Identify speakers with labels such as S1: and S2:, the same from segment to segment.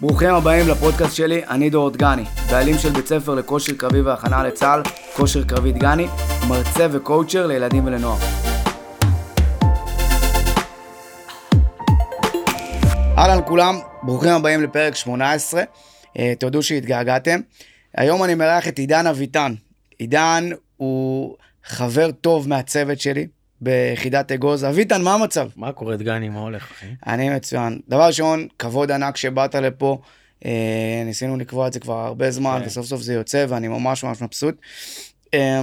S1: ברוכים הבאים לפודקאסט שלי, אני דור דגני, בעלים של בית ספר לכושר קרבי והכנה לצה"ל, כושר קרבי דגני, מרצה וקואוצ'ר לילדים ולנוער. אהלן כולם, ברוכים הבאים לפרק 18, אה, תודו שהתגעגעתם. היום אני מארח את עידן אביטן. עידן הוא חבר טוב מהצוות שלי, ביחידת אגוז. אביטן, מה המצב?
S2: מה קורה, דגני? מה הולך, אחי?
S1: אני מצוין. דבר ראשון, כבוד ענק שבאת לפה. אה, ניסינו לקבוע את זה כבר הרבה זמן,
S2: כן.
S1: וסוף סוף זה יוצא, ואני ממש ממש מבסוט. אה,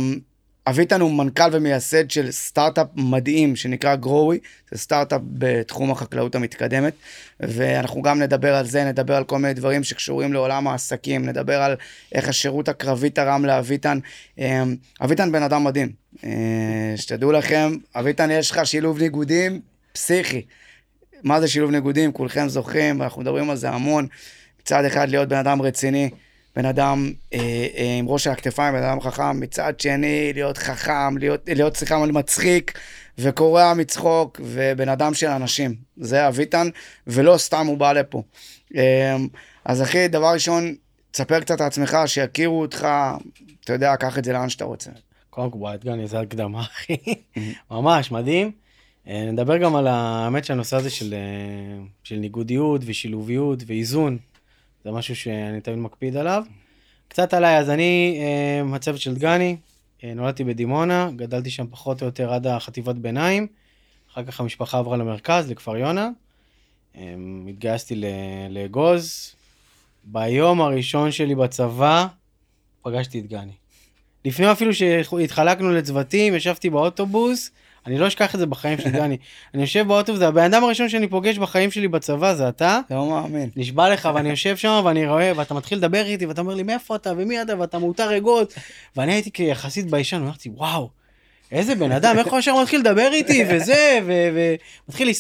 S1: אביטן הוא מנכ"ל ומייסד של סטארט-אפ מדהים שנקרא גרואי, זה סטארט-אפ בתחום החקלאות המתקדמת, ואנחנו גם נדבר על זה, נדבר על כל מיני דברים שקשורים לעולם העסקים, נדבר על איך השירות הקרבי תרם לאביטן. אה, אביטן בן אדם מדהים, אה, שתדעו לכם, אביטן יש לך שילוב ניגודים פסיכי. מה זה שילוב ניגודים? כולכם זוכרים, ואנחנו מדברים על זה המון. מצד אחד להיות בן אדם רציני, בן אדם אה, אה, עם ראש על הכתפיים, בן אדם חכם, מצד שני להיות חכם, להיות, להיות סליחה, מצחיק וקורע מצחוק, ובן אדם של אנשים. זה אביטן, ולא סתם הוא בא לפה. אה, אז אחי, דבר ראשון, תספר קצת על עצמך, שיכירו אותך, אתה יודע, קח את זה לאן שאתה רוצה.
S2: קודם כל, וואי, דגני, זה הקדמה, אחי. ממש, מדהים. אה, נדבר גם על האמת שהנושא הזה של, אה, של ניגודיות ושילוביות ואיזון, זה משהו שאני תמיד מקפיד עליו. קצת עליי, אז אני אה, הצוות של דגני, אה, נולדתי בדימונה, גדלתי שם פחות או יותר עד החטיבת ביניים, אחר כך המשפחה עברה למרכז, לכפר יונה. אה, התגייסתי לאגוז. ביום הראשון שלי בצבא, פגשתי את גני. לפני אפילו שהתחלקנו לצוותים, ישבתי באוטובוס, אני לא אשכח את זה בחיים שלי, דני. אני יושב באוטובוס, זה הבן אדם הראשון שאני פוגש בחיים שלי בצבא, זה אתה.
S1: לא מאמין.
S2: נשבע לך, ואני יושב שם, ואני רואה, ואתה מתחיל לדבר איתי, ואתה אומר לי, מאיפה אתה, ומי אתה, ואתה מאותר אגוז. ואני הייתי כיחסית ביישן, ואמרתי, וואו, איזה בן אדם, איך הוא ישר מתחיל לדבר איתי, וזה, ומתחיל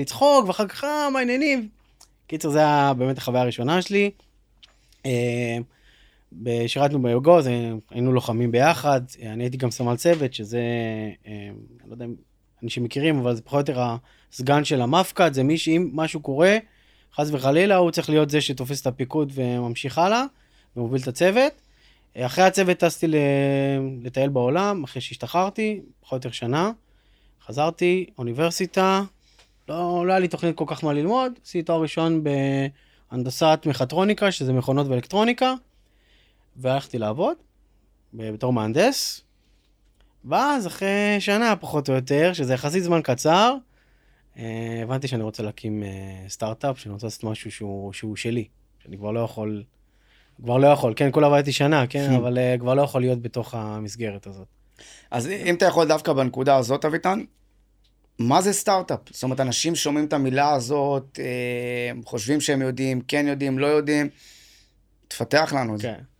S2: לצחוק, ואחר כך, אה, מה העניינים? קיצר, זה היה באמת החוויה הראשונה שלי. אה, שירתנו באגוז, היינו לוחמים ביחד, אני הייתי גם סמל צוות, שזה, אה, אני לא יודע אם אנשים מכירים, אבל זה פחות או יותר הסגן של המפקד, זה מי שאם משהו קורה, חס וחלילה, הוא צריך להיות זה שתופס את הפיקוד וממשיך הלאה, ומוביל את הצוות. אחרי הצוות טסתי לטייל בעולם, אחרי שהשתחררתי, פחות או יותר שנה. חזרתי, אוניברסיטה, לא, לא היה לי תוכנית כל כך מה ללמוד, עשיתי תואר ראשון בהנדסת מכטרוניקה, שזה מכונות ואלקטרוניקה. והלכתי לעבוד בתור מהנדס, ואז אחרי שנה פחות או יותר, שזה יחסית זמן קצר, אה, הבנתי שאני רוצה להקים אה, סטארט-אפ, שאני רוצה לעשות משהו שהוא, שהוא שלי, שאני כבר לא יכול, כבר לא יכול, כן, כל עבדתי שנה, כן, אבל אה, כבר לא יכול להיות בתוך המסגרת הזאת.
S1: אז אם אתה יכול דווקא בנקודה הזאת, אביטן, מה זה סטארט-אפ? זאת אומרת, אנשים שומעים את המילה הזאת, חושבים שהם יודעים, כן יודעים, לא יודעים, תפתח לנו את זה.
S2: כן. Uh,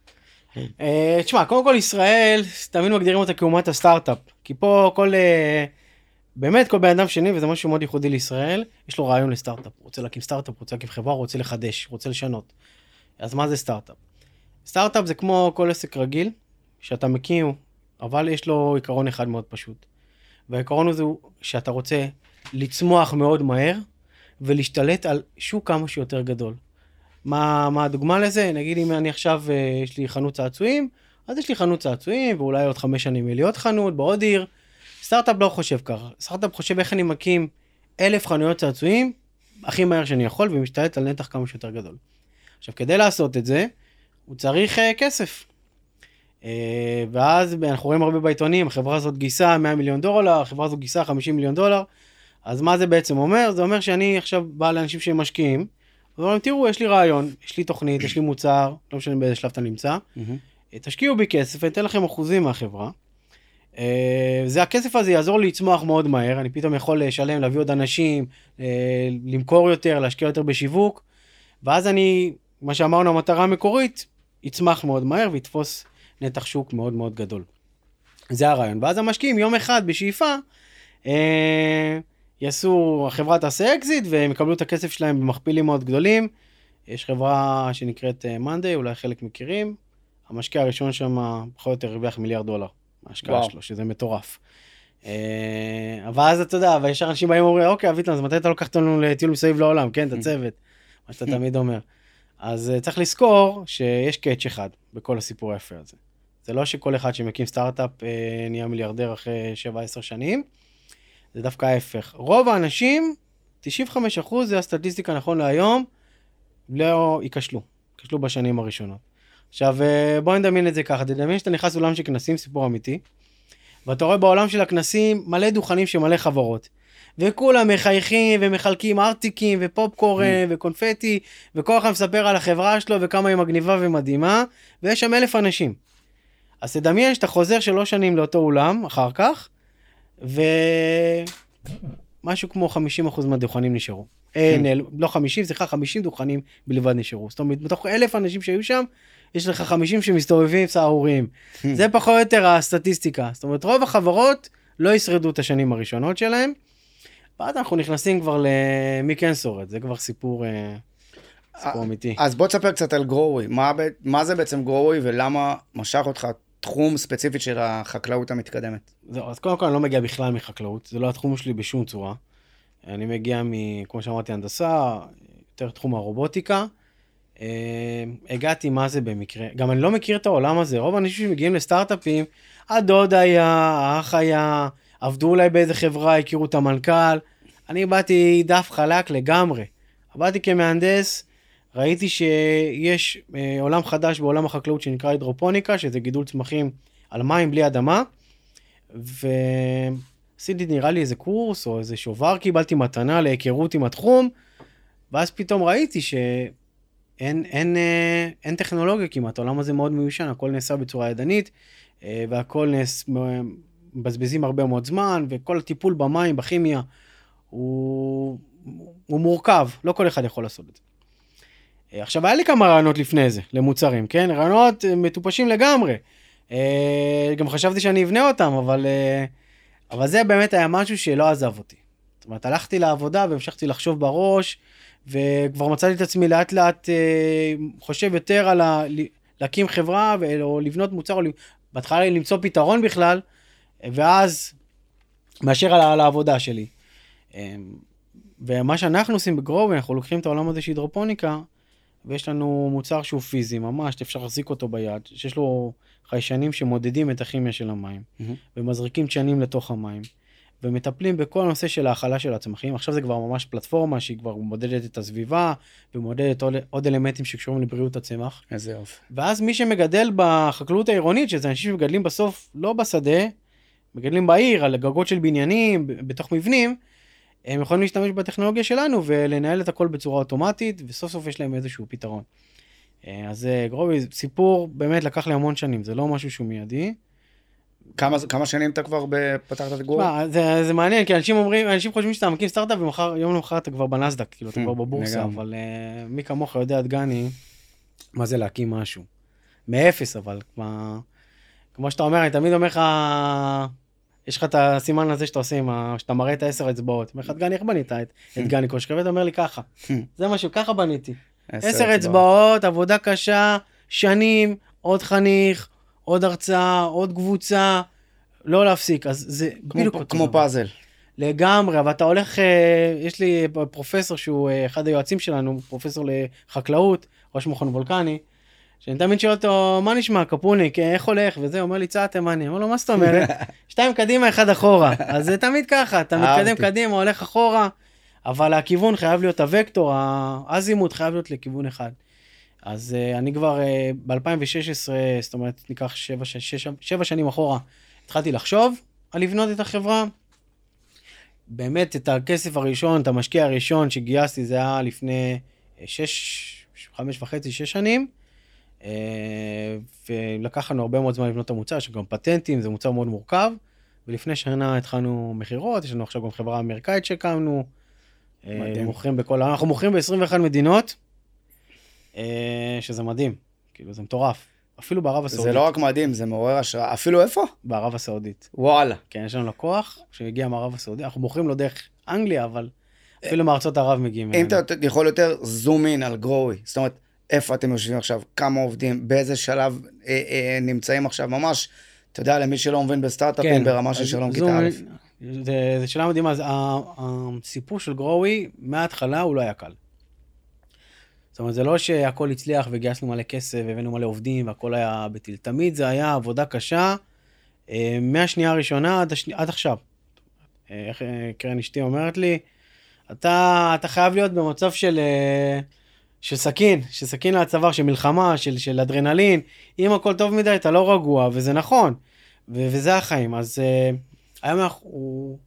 S2: תשמע, קודם כל ישראל, תמיד מגדירים אותה כאומת הסטארט-אפ. כי פה כל, uh, באמת כל בן אדם שני, וזה משהו מאוד ייחודי לישראל, יש לו רעיון לסטארט-אפ. הוא רוצה להקים סטארט-אפ, הוא רוצה להקים חברה, הוא רוצה לחדש, הוא רוצה לשנות. אז מה זה סטארט-אפ? סטארט-אפ זה כמו כל עסק רגיל, שאתה מקים, אבל יש לו עיקרון אחד מאוד פשוט. והעיקרון הזה הוא שאתה רוצה לצמוח מאוד מהר, ולהשתלט על שוק כמה שיותר גדול. מה, מה הדוגמה לזה? נגיד אם אני עכשיו, אה, יש לי חנות צעצועים, אז יש לי חנות צעצועים, ואולי עוד חמש שנים יהיה לי עוד חנות בעוד עיר. סטארט-אפ לא חושב ככה. סטארט-אפ חושב איך אני מקים אלף חנויות צעצועים הכי מהר שאני יכול, ומשתלט על נתח כמה שיותר גדול. עכשיו, כדי לעשות את זה, הוא צריך uh, כסף. Uh, ואז אנחנו רואים הרבה בעיתונים, החברה הזאת גייסה 100 מיליון דולר, החברה הזאת גייסה 50 מיליון דולר. אז מה זה בעצם אומר? זה אומר שאני עכשיו בא לאנשים שהם משקיעים, ואומרים, תראו, יש לי רעיון, יש לי תוכנית, יש לי מוצר, לא משנה באיזה שלב אתה נמצא, תשקיעו בי כסף, אני אתן לכם אחוזים מהחברה. אה, זה הכסף הזה יעזור לי לצמוח מאוד מהר, אני פתאום יכול לשלם, להביא עוד אנשים, אה, למכור יותר, להשקיע יותר בשיווק, ואז אני, מה שאמרנו, המטרה המקורית, יצמח מאוד מהר ויתפוס נתח שוק מאוד מאוד גדול. זה הרעיון. ואז המשקיעים יום אחד בשאיפה, אה, יעשו, החברה תעשה אקזיט והם יקבלו את הכסף שלהם במכפילים מאוד גדולים. יש חברה שנקראת מאנדיי, אולי חלק מכירים. המשקיע הראשון שם פחות או יותר הרוויח מיליארד דולר מההשקעה שלו, שזה מטורף. אבל אז אתה יודע, וישר אנשים באים ואומרים, אוקיי, אביטן, אז מתי אתה לוקח אותנו לטיול מסביב לעולם, כן, את הצוות, מה שאתה תמיד אומר. אז אה, צריך לזכור שיש קאץ' אחד בכל הסיפור היפה הזה. זה לא שכל אחד שמקים סטארט-אפ אה, נהיה מיליארדר אחרי 7-10 שנים, זה דווקא ההפך. רוב האנשים, 95% זה הסטטיסטיקה נכון להיום, לא ייכשלו, ייכשלו בשנים הראשונות. עכשיו, אה, בוא נדמיין את זה ככה, תדמיין שאתה נכנס לאולם של כנסים, סיפור אמיתי, ואתה רואה בעולם של הכנסים מלא דוכנים של מלא חברות. וכולם מחייכים ומחלקים ארטיקים ופופקורן
S1: Mm.
S2: וקונפטי, וכל אחד מספר על החברה שלו וכמה היא מגניבה ומדהימה, ויש שם אלף אנשים. אז תדמיין שאתה חוזר שלוש שנים לאותו אולם אחר כך, ומשהו כמו 50% מהדוכנים נשארו. אה,
S1: Hmm.
S2: נעל... לא 50, סליחה, 50 דוכנים בלבד נשארו. זאת אומרת, מתוך אלף אנשים שהיו שם, יש לך 50 שמסתובבים סהרוריים.
S1: Hmm.
S2: זה פחות או יותר הסטטיסטיקה. זאת אומרת, רוב החברות לא ישרדו את השנים הראשונות שלהם. ואז אנחנו נכנסים כבר למי כן שורד, זה כבר סיפור, אה, סיפור אמיתי.
S1: אז בוא תספר קצת על גרowי, מה, מה זה בעצם גרowי ולמה משך אותך תחום ספציפית של החקלאות המתקדמת?
S2: זהו, אז קודם כל אני לא מגיע בכלל מחקלאות, זה לא התחום שלי בשום צורה. אני מגיע מ... כמו שאמרתי, הנדסה, יותר תחום הרובוטיקה. אה, הגעתי מה זה במקרה, גם אני לא מכיר את העולם הזה, רוב האנשים שמגיעים לסטארט-אפים, הדוד היה, האח היה, עבדו אולי באיזה חברה, הכירו את המנכ"ל. אני באתי דף חלק לגמרי. באתי כמהנדס, ראיתי שיש אה, עולם חדש בעולם החקלאות שנקרא הידרופוניקה, שזה גידול צמחים על מים בלי אדמה, ועשיתי נראה לי איזה קורס או איזה שובר קיבלתי מתנה להיכרות עם התחום, ואז פתאום ראיתי שאין אין, אה, אין טכנולוגיה כמעט, העולם הזה מאוד מיושן, הכל נעשה בצורה ידנית, אה, והכל נעש... מבזבזים הרבה מאוד זמן, וכל הטיפול במים, בכימיה, הוא, הוא מורכב, לא כל אחד יכול לעשות את זה. אה, עכשיו, היה לי כמה רעיונות לפני זה, למוצרים, כן? רעיונות אה, מטופשים לגמרי. אה, גם חשבתי שאני אבנה אותם, אבל, אבל זה באמת היה משהו שלא עזב אותי. זאת אומרת, הלכתי לעבודה והמשכתי לחשוב בראש, וכבר מצאתי את עצמי לאט לאט חושב יותר על ה... להקים חברה, או לבנות מוצר, או בהתחלה למצוא פתרון בכלל, ואז מאשר על, על העבודה שלי. ומה שאנחנו עושים בגרובי, אנחנו לוקחים את העולם הזה של הידרופוניקה, ויש לנו מוצר שהוא פיזי, ממש, אפשר להחזיק אותו ביד, שיש לו חיישנים שמודדים את הכימיה של המים,
S1: מהמם.
S2: ומזריקים דשנים לתוך המים, ומטפלים בכל הנושא של ההאכלה של הצמחים. עכשיו זה כבר ממש פלטפורמה שהיא כבר מודדת את הסביבה, ומודדת עוד, עוד אלמנטים שקשורים לבריאות הצמח.
S1: איזה יופי.
S2: ואז מי שמגדל בחקלאות העירונית, שזה אנשים שמגדלים בסוף לא בשדה, מגדלים בעיר, על גגות של בניינים, בתוך מבנים, הם יכולים להשתמש בטכנולוגיה שלנו ולנהל את הכל בצורה אוטומטית, וסוף סוף יש להם איזשהו פתרון. אה, אז אה, גרובי, סיפור באמת לקח לי המון שנים, זה לא משהו שהוא מיידי.
S1: כמה, כמה שנים אתה כבר פתחת את?
S2: תשמע, זה, זה מעניין, כי אנשים אומרים, אנשים חושבים שאתה מקים סטארט-אפ ומחר, יום למחרת אתה כבר בנסדק, כאילו אתה
S1: Hmm,
S2: כבר בבורסה. אבל uh, מי כמוך יודע, דגני, מה זה להקים משהו. מאפס, אבל כמו, כמו שאתה אומר, אני תמיד אומר לך, יש לך את הסימן הזה שאתה עושה, שאתה מראה את העשר אצבעות. אומר לך, דגני, איך בנית את, את גני קושקר? ואתה אומר לי ככה, זה משהו, ככה בניתי. עשר אצבעות, עבודה קשה, שנים, עוד חניך, עוד הרצאה, עוד קבוצה, לא להפסיק. אז זה בדיוק אותו
S1: כמו. פאזל.
S2: לגמרי, אבל אתה הולך, אה, יש לי פרופסור שהוא אה, אחד היועצים שלנו, פרופסור לחקלאות, ראש מכון וולקני, שאני תמיד שואל אותו, מה נשמע, קפוניק, אה, איך הולך? וזה, אומר לי, צעד תימני. אני אומר לו, מה זאת אומרת? שתיים קדימה, אחד אחורה. אז זה תמיד ככה, אתה מתקדם.
S1: קדימה,
S2: הולך אחורה, אבל הכיוון חייב להיות הוקטור, האזימוט חייב להיות לכיוון אחד. אז uh, אני כבר uh, ב-2016, זאת אומרת, ניקח שבע, שש, שש, שבע שנים אחורה, התחלתי לחשוב על לבנות את החברה. באמת, את הכסף הראשון, את המשקיע הראשון שגייסתי, זה היה לפני אה, שש, חמש וחצי, שש שנים. אה, ולקח לנו הרבה מאוד זמן לבנות את המוצר, יש גם פטנטים, זה מוצר מאוד מורכב. ולפני שנה התחלנו מכירות, יש לנו עכשיו גם חברה אמריקאית שהקמנו. אה,
S1: מדהים.
S2: מוכרים בכל, אנחנו מוכרים ב-21 מדינות, אה, שזה מדהים, כאילו זה מטורף. אפילו בערב הסעודית.
S1: זה לא רק מדהים, זה מעורר השראה. אפילו איפה?
S2: בערב הסעודית.
S1: וואלה.
S2: כן, יש לנו לקוח שהגיע מערב הסעודית, אנחנו מוכרים לו דרך אנגליה, אבל אפילו מארצות ערב מגיעים.
S1: אם. אתה יכול יותר זום אין על גרowי, זאת אומרת, איפה אתם יושבים עכשיו, כמה עובדים, באיזה שלב אה, אה, נמצאים עכשיו, ממש, אתה יודע, למי שלא מבין בסטארט-אפים ברמה של שלום כיתה א'.
S2: זה, זה שאלה מדהימה, אז הסיפור של גרואי מההתחלה הוא לא היה קל. זאת אומרת, זה לא שהכל הצליח וגייסנו מלא כסף והבאנו מלא עובדים והכל היה בטיל. תמיד זה היה עבודה קשה, אה, מהשנייה הראשונה עד, השני, עד עכשיו. אה, איך אה, קרן אשתי אומרת לי, אתה, אתה חייב להיות במצב של, של סכין, של סכין להצוואר, של מלחמה, של, של אדרנלין. אם הכל טוב מדי, אתה לא רגוע, וזה נכון. ו- וזה החיים. אז אה, היום אנחנו,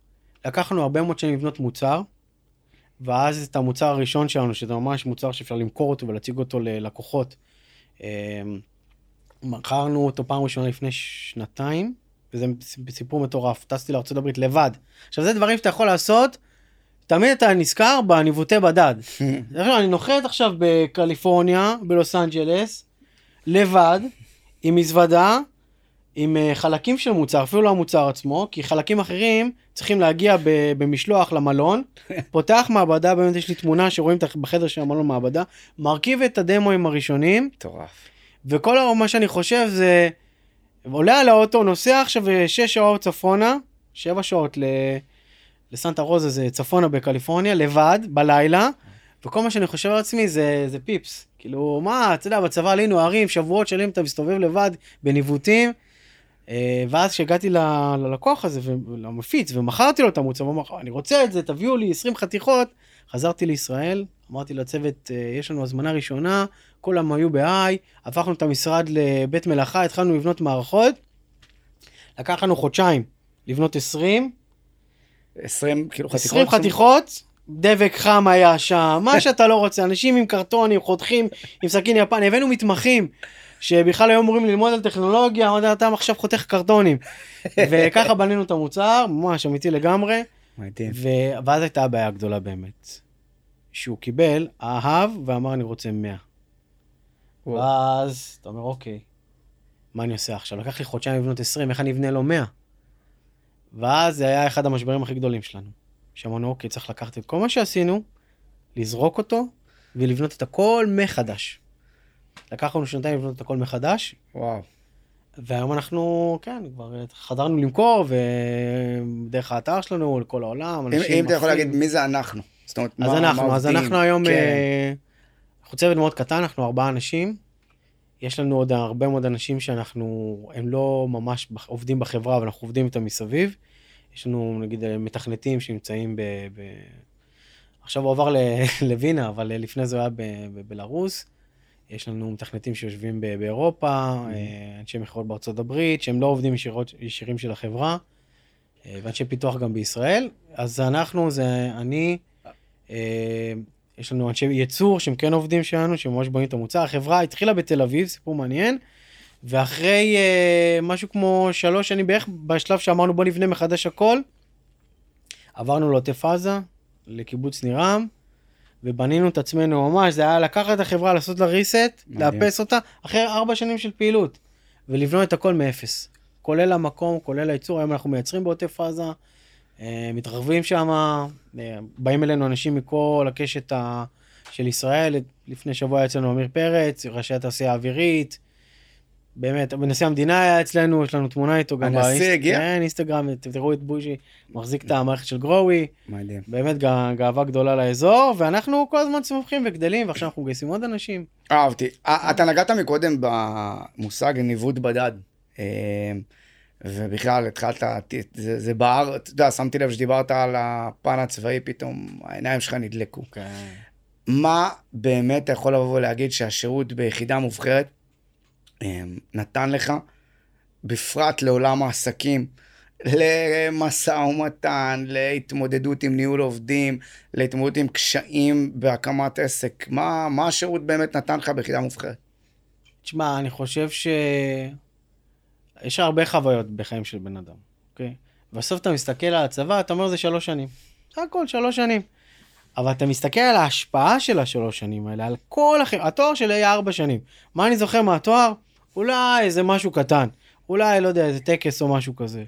S2: לקחנו הרבה מאוד שנים לבנות מוצר, ואז את המוצר הראשון שלנו, שזה ממש מוצר שאפשר למכור אותו ולהציג אותו ללקוחות. אה, מכרנו אותו פעם ראשונה לפני שנתיים, וזה סיפור מטורף. טסתי לארה"ב לבד. עכשיו, זה דברים שאתה יכול לעשות, תמיד אתה נזכר בניווטי בדד. אני נוחת עכשיו בקליפורניה, בלוס אנג'לס, לבד, עם מזוודה, עם אה, חלקים של מוצר, אפילו לא המוצר עצמו, כי חלקים אחרים צריכים להגיע במשלוח למלון, פותח מעבדה, באמת יש לי תמונה שרואים בחדר של המלון מעבדה, מרכיב את הדמוים הראשונים,
S1: מטורף.
S2: וכל מה שאני חושב זה, עולה על האוטו, נוסע עכשיו אה, שש שעות צפונה, שבע שעות ל... לסנטה רוזה זה צפונה בקליפורניה, לבד, בלילה, וכל מה שאני חושב על עצמי זה, זה פיפס. כאילו, מה, אתה יודע, בצבא עלינו ערים, שבועות שלמים אתה מסתובב לבד בניווטים, אה, ואז כשהגעתי ל- ללקוח הזה, למפיץ, ומכרתי לו את המוצר, הוא אמר, אני רוצה את זה, תביאו לי 20 חתיכות. חזרתי לישראל, אמרתי לצוות, אה, יש לנו הזמנה ראשונה, כולם היו ב-I, הפכנו את המשרד לבית מלאכה, התחלנו לבנות מערכות. לקח לנו חודשיים לבנות 20,
S1: 20 כאילו חתיכות.
S2: 20 חתיכות, דבק חם היה שם, מה שאתה לא רוצה, אנשים עם קרטונים, חותכים עם סכין יפני, הבאנו מתמחים. שבכלל היו אמורים ללמוד על טכנולוגיה, אמרתי, אתה עכשיו חותך קרטונים. וככה בנינו את המוצר, ממש אמיתי לגמרי,
S1: מדהים.
S2: ו- ואז הייתה הבעיה הגדולה באמת. שהוא קיבל, אהב, ואמר, אני רוצה 100.
S1: וואו.
S2: ואז אתה אומר, אוקיי, מה אני עושה עכשיו? לקח לי חודשיים לבנות 20, איך אני אבנה לו 100? ואז זה היה אחד המשברים הכי גדולים שלנו. שאמרנו, אוקיי, צריך לקחת את כל מה שעשינו, לזרוק אותו, ולבנות את הכל מחדש. לקח לנו שנתיים לבנות את הכל מחדש,
S1: וואו.
S2: והיום אנחנו, כן, כבר חזרנו למכור, ודרך האתר שלנו, לכל העולם,
S1: אם
S2: אנשים
S1: אם אתה יכול. להגיד מי זה אנחנו. זאת אומרת,
S2: אז
S1: מה
S2: אנחנו,
S1: מה
S2: אז? אנחנו היום,
S1: כן.
S2: אה, אנחנו צוות מאוד קטן, אנחנו ארבעה אנשים. יש לנו עוד הרבה מאוד אנשים שאנחנו, הם לא ממש עובדים בחברה, אבל אנחנו עובדים איתם מסביב. יש לנו נגיד מתכנתים שנמצאים ב... ב... עכשיו הוא עבר ל- לווינה, אבל לפני זה הוא היה בבלארוס. יש לנו מתכנתים שיושבים ב- באירופה, אה, אנשי מכירות בארצות הברית, שהם לא עובדים ישירות, ישירים של החברה, אה, ואנשי פיתוח גם בישראל. אז אנחנו, זה אני, אה, יש לנו אנשי ייצור שהם כן עובדים שלנו, שממש בונים את המוצר. החברה התחילה בתל אביב, סיפור מעניין, ואחרי אה, משהו כמו שלוש שנים בערך, בשלב שאמרנו בוא נבנה מחדש הכל, עברנו לעוטף עזה, לקיבוץ נירם, ובנינו את עצמנו ממש, זה היה לקחת את החברה, לעשות לה reset. לאפס אותה, אחרי ארבע שנים של פעילות, ולבנות את הכל מאפס. כולל המקום, כולל הייצור, היום אנחנו מייצרים בעוטף עזה, מתרחבים שם, אה, באים אלינו אנשים מכל הקשת ה... של ישראל, לפני שבוע היה אצלנו עמיר פרץ, ראשי התעשייה האווירית, באמת, נשיא המדינה היה אצלנו, יש לנו תמונה איתו גם
S1: הנשיא הגיע?
S2: כן, אינסטגרם, תראו את בוז'י, מחזיק את המערכת של גרואי,
S1: מדהים.
S2: באמת גא- גאווה גדולה לאזור, ואנחנו כל הזמן צומחים וגדלים, ועכשיו אנחנו מגייסים עוד אנשים.
S1: אהבתי. אה, אתה נגעת מקודם במושג ניווט בדד. ובכלל התחלת, זה, זה בער, אתה יודע, שמתי לב שדיברת על הפן הצבאי, פתאום העיניים שלך נדלקו. מה באמת אתה יכול לבוא ולהגיד שהשירות ביחידה מובחרת אה, נתן לך, בפרט לעולם העסקים, למשא ומתן, להתמודדות עם ניהול עובדים, להתמודדות עם קשיים בהקמת עסק? מה, מה השירות באמת נתן לך ביחידה מובחרת?
S2: תשמע, אני חושב ש... יש הרבה חוויות בחיים של בן אדם, אוקיי? בסוף אתה מסתכל על הצבא, אתה אומר זה שלוש שנים. הכל שלוש שנים. אבל אתה מסתכל על ההשפעה של השלוש שנים האלה, על כל אחר... התואר שלי היה ארבע שנים. מה אני זוכר מהתואר? אולי איזה משהו קטן. אולי, לא יודע, איזה טקס או משהו כזה.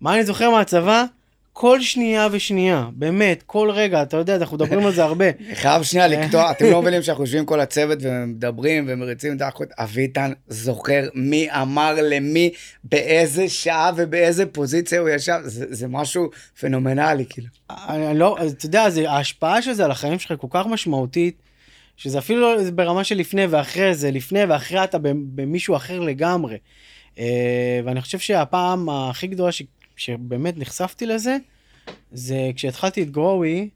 S2: מה אני זוכר מהצבא? כל שנייה ושנייה, באמת, כל רגע, אתה יודע, אנחנו מדברים על זה הרבה.
S1: חייב שנייה לקטוע, אתם לא מבינים שאנחנו יושבים כל הצוות ומדברים ומריצים את האחות. אביטן זוכר מי אמר למי, באיזה שעה ובאיזה פוזיציה הוא ישב, זה, זה משהו פנומנלי, כאילו.
S2: אני לא, אתה יודע, זה, ההשפעה של זה על החיים שלך כל כך משמעותית, שזה אפילו לא ברמה של לפני ואחרי זה, לפני ואחרי אתה במישהו אחר לגמרי. אה, ואני חושב שהפעם הכי גדולה ש, שבאמת נחשפתי לזה, זה כשהתחלתי את גרואי,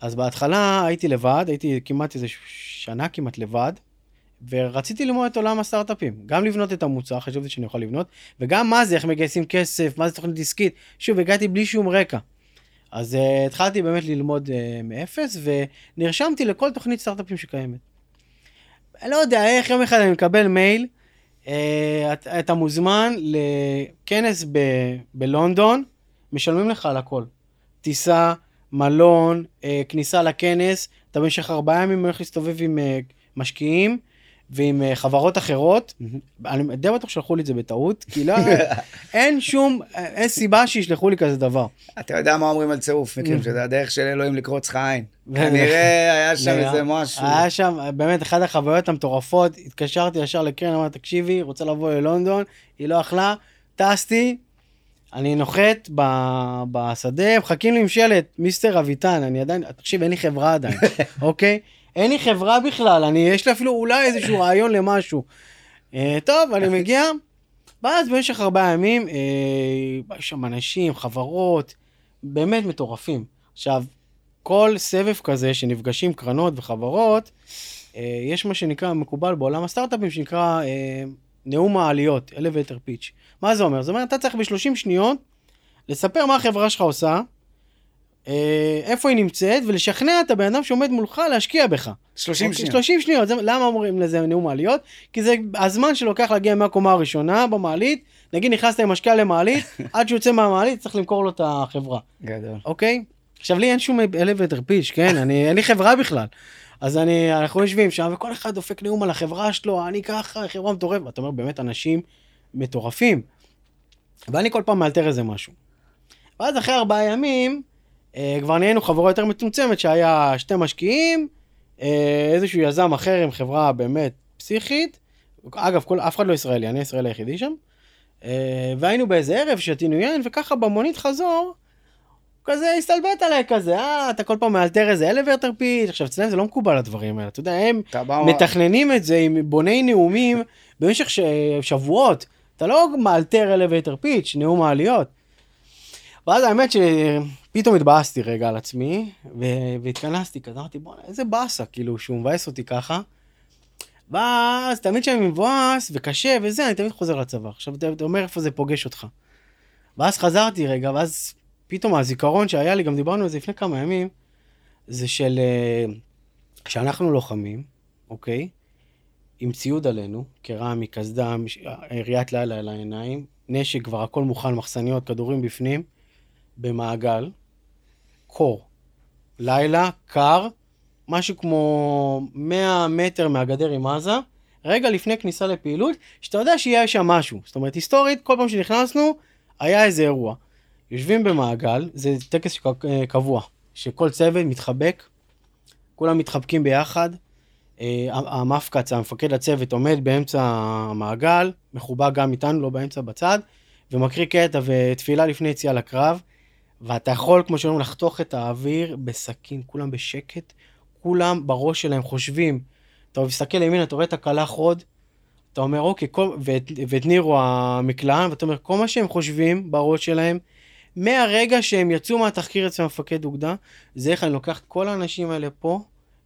S2: אז בהתחלה הייתי לבד, הייתי כמעט איזה שנה כמעט לבד, ורציתי ללמוד את עולם הסטארט-אפים. גם לבנות את המוצר, חשבתי שאני יכול לבנות, וגם מה זה, איך מגייסים כסף, מה זה תוכנית עסקית. שוב, הגעתי בלי שום רקע. אז uh, התחלתי באמת ללמוד uh, מאפס, ונרשמתי לכל תוכנית סטארט-אפים שקיימת. לא יודע איך יום אחד אני מקבל מייל, אתה, אתה מוזמן לכנס ב, בלונדון, משלמים לך על הכל. טיסה, מלון, uh, כניסה לכנס, אתה במשך ארבעה ימים הולך להסתובב עם uh, משקיעים. ועם uh, חברות אחרות. אני די בטוח שלחו לי את זה בטעות, כי לא, אין שום, אין סיבה שישלחו לי כזה דבר.
S1: אתה יודע מה אומרים על צירוף מקרים, שזה הדרך של אלוהים לקרוץ לך עין. כנראה היה שם איזה משהו.
S2: היה שם, באמת, אחת החוויות המטורפות, התקשרתי ישר לקרן, אמרתי, תקשיבי, רוצה לבוא ללונדון, היא לא אכלה, טסתי, אני נוחת בשדה, מחכים לי עם שלט, מיסטר אביטן, אני עדיין, תקשיב, אין לי חברה עדיין, אוקיי? אין לי חברה בכלל, אני, יש לי אפילו אולי איזשהו רעיון למשהו. אה, טוב, אני מגיע, ואז במשך ארבעה ימים, אה, יש שם אנשים, חברות, באמת מטורפים. עכשיו, כל סבב כזה שנפגשים קרנות וחברות, אה, יש מה שנקרא, מקובל בעולם הסטארט-אפים, שנקרא אה, נאום העליות, elevator pitch. מה זה אומר? זה אומר, אתה צריך ב-30 שניות לספר מה החברה שלך עושה, איפה היא נמצאת, ולשכנע את הבן אדם שעומד מולך להשקיע בך.
S1: 30 אוקיי? שניות.
S2: 30 שניות, זה, למה אומרים לזה נאום מעליות? כי זה הזמן שלוקח להגיע מהקומה הראשונה במעלית, נגיד נכנסת עם משקיע למעלית, עד שהוא יוצא מהמעלית צריך למכור לו את החברה.
S1: גדול.
S2: אוקיי? עכשיו לי אין שום אלוויטר פיץ', כן? אני, אין לי חברה בכלל. אז אני, אנחנו יושבים שם, וכל אחד דופק נאום על החברה שלו, אני ככה, חברה מטורפת. אתה אומר, באמת אנשים מטורפים. ואני כל פעם מאלתר איזה משהו. ואז אחרי ארבעה ימים, אה, כבר נהיינו חברה יותר מצומצמת שהיה שתי משקיעים, אה, איזשהו יזם אחר עם חברה באמת פסיכית. אגב, כל, אף אחד לא ישראלי, אני הישראלי היחידי שם. אה, והיינו באיזה ערב, שתינו יין, וככה במונית חזור, כזה הסתלבט עליי כזה, אה, אתה כל פעם מאלתר איזה אלוורטר פיץ', עכשיו אצלם זה לא מקובל הדברים האלה, אתה יודע, הם מתכננים את זה עם בוני נאומים במשך ש... שבועות, אתה לא מאלתר אלוורטר פיץ', נאום העליות. ואז האמת שפתאום התבאסתי רגע על עצמי, ו- והתכנסתי כזה, אמרתי בואנה איזה באסה, כאילו שהוא מבאס אותי ככה. ואז תמיד כשאני מבואס וקשה וזה, אני תמיד חוזר לצבא. עכשיו אתה אומר איפה זה פוגש אותך. ואז חזרתי רגע, ואז פתאום הזיכרון שהיה לי, גם דיברנו על זה לפני כמה ימים, זה של כשאנחנו לוחמים, אוקיי? עם ציוד עלינו, קרמי, קסדה, עיריית לילה על העיניים, נשק כבר הכל מוכן, מחסניות, כדורים בפנים. במעגל, קור. לילה, קר, משהו כמו 100 מטר מהגדר עם עזה, רגע לפני כניסה לפעילות, שאתה יודע שיהיה שם משהו. זאת אומרת, היסטורית, כל פעם שנכנסנו, היה איזה אירוע. יושבים במעגל, זה טקס קבוע, שכל צוות מתחבק, כולם מתחבקים ביחד. אה, המפקץ, המפקד הצוות, עומד באמצע המעגל, מחובר גם איתנו, לא באמצע, בצד, ומקריא קטע ותפילה לפני יציאה לקרב. ואתה יכול, כמו שאומרים, לחתוך את האוויר בסכין, כולם בשקט, כולם בראש שלהם חושבים. אתה מסתכל לימין, אתה רואה את הקלח רוד, אתה אומר, אוקיי, כל... ואת, ואת נירו המקלען, ואתה אומר, כל מה שהם חושבים בראש שלהם, מהרגע שהם יצאו מהתחקיר אצל מפקד אוגדה, זה איך אני לוקח את כל האנשים האלה פה,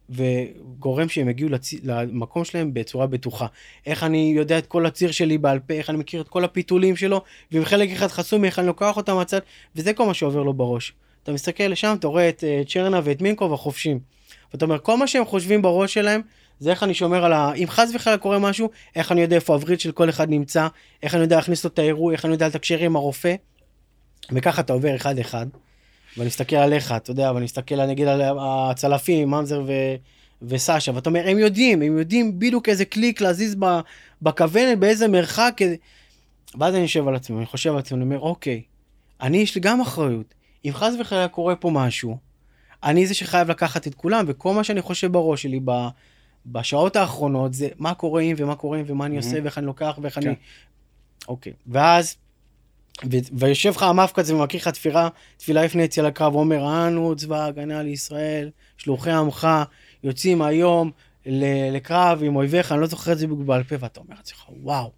S2: וגורם שהם יגיעו לצ... למקום שלהם בצורה בטוחה. איך אני יודע את כל הציר שלי בעל פה, איך אני מכיר את כל הפיתולים שלו, ואם חלק אחד חסום, איך אני לוקח אותם מהצד, וזה כל מה שעובר לו בראש. אתה מסתכל לשם, אתה רואה את uh, צ'רנה ואת מינקוב החופשים. ואתה אומר, כל מה שהם חושבים בראש שלהם, זה איך אני שומר על ה... אם חס וחלילה קורה משהו, איך אני יודע איפה הווריד של כל אחד נמצא, איך אני יודע להכניס לו את האירוע, איך אני יודע לתקשר עם הרופא. וככה אתה עובר אחד-אחד. ואני מסתכל עליך, אתה יודע, ואני מסתכל נגיד על הצלפים, ממזר ו... וסשה, ואתה אומר, הם יודעים, הם יודעים בדיוק איזה קליק להזיז בכוונת, באיזה מרחק, ואז אני יושב על עצמי, אני חושב על עצמי, אני אומר, אוקיי, אני יש לי גם אחריות. אם חס וחלילה קורה פה משהו, אני זה שחייב לקחת את כולם, וכל מה שאני חושב בראש שלי ב, בשעות האחרונות זה מה קורה אם ומה קורה אם ומה אני עושה ואיך אני לוקח ואיך כן. אני... אוקיי, ואז ויושב לך המפקץ ומקריא לך תפילה, תפילה לפני יציאה לקרב, ואומר, אנו צבא ההגנה לישראל, שלוחי עמך, יוצאים היום לקרב עם אויביך, אני לא זוכר את זה בעל פה, ואתה אומר לעצמך, וואו.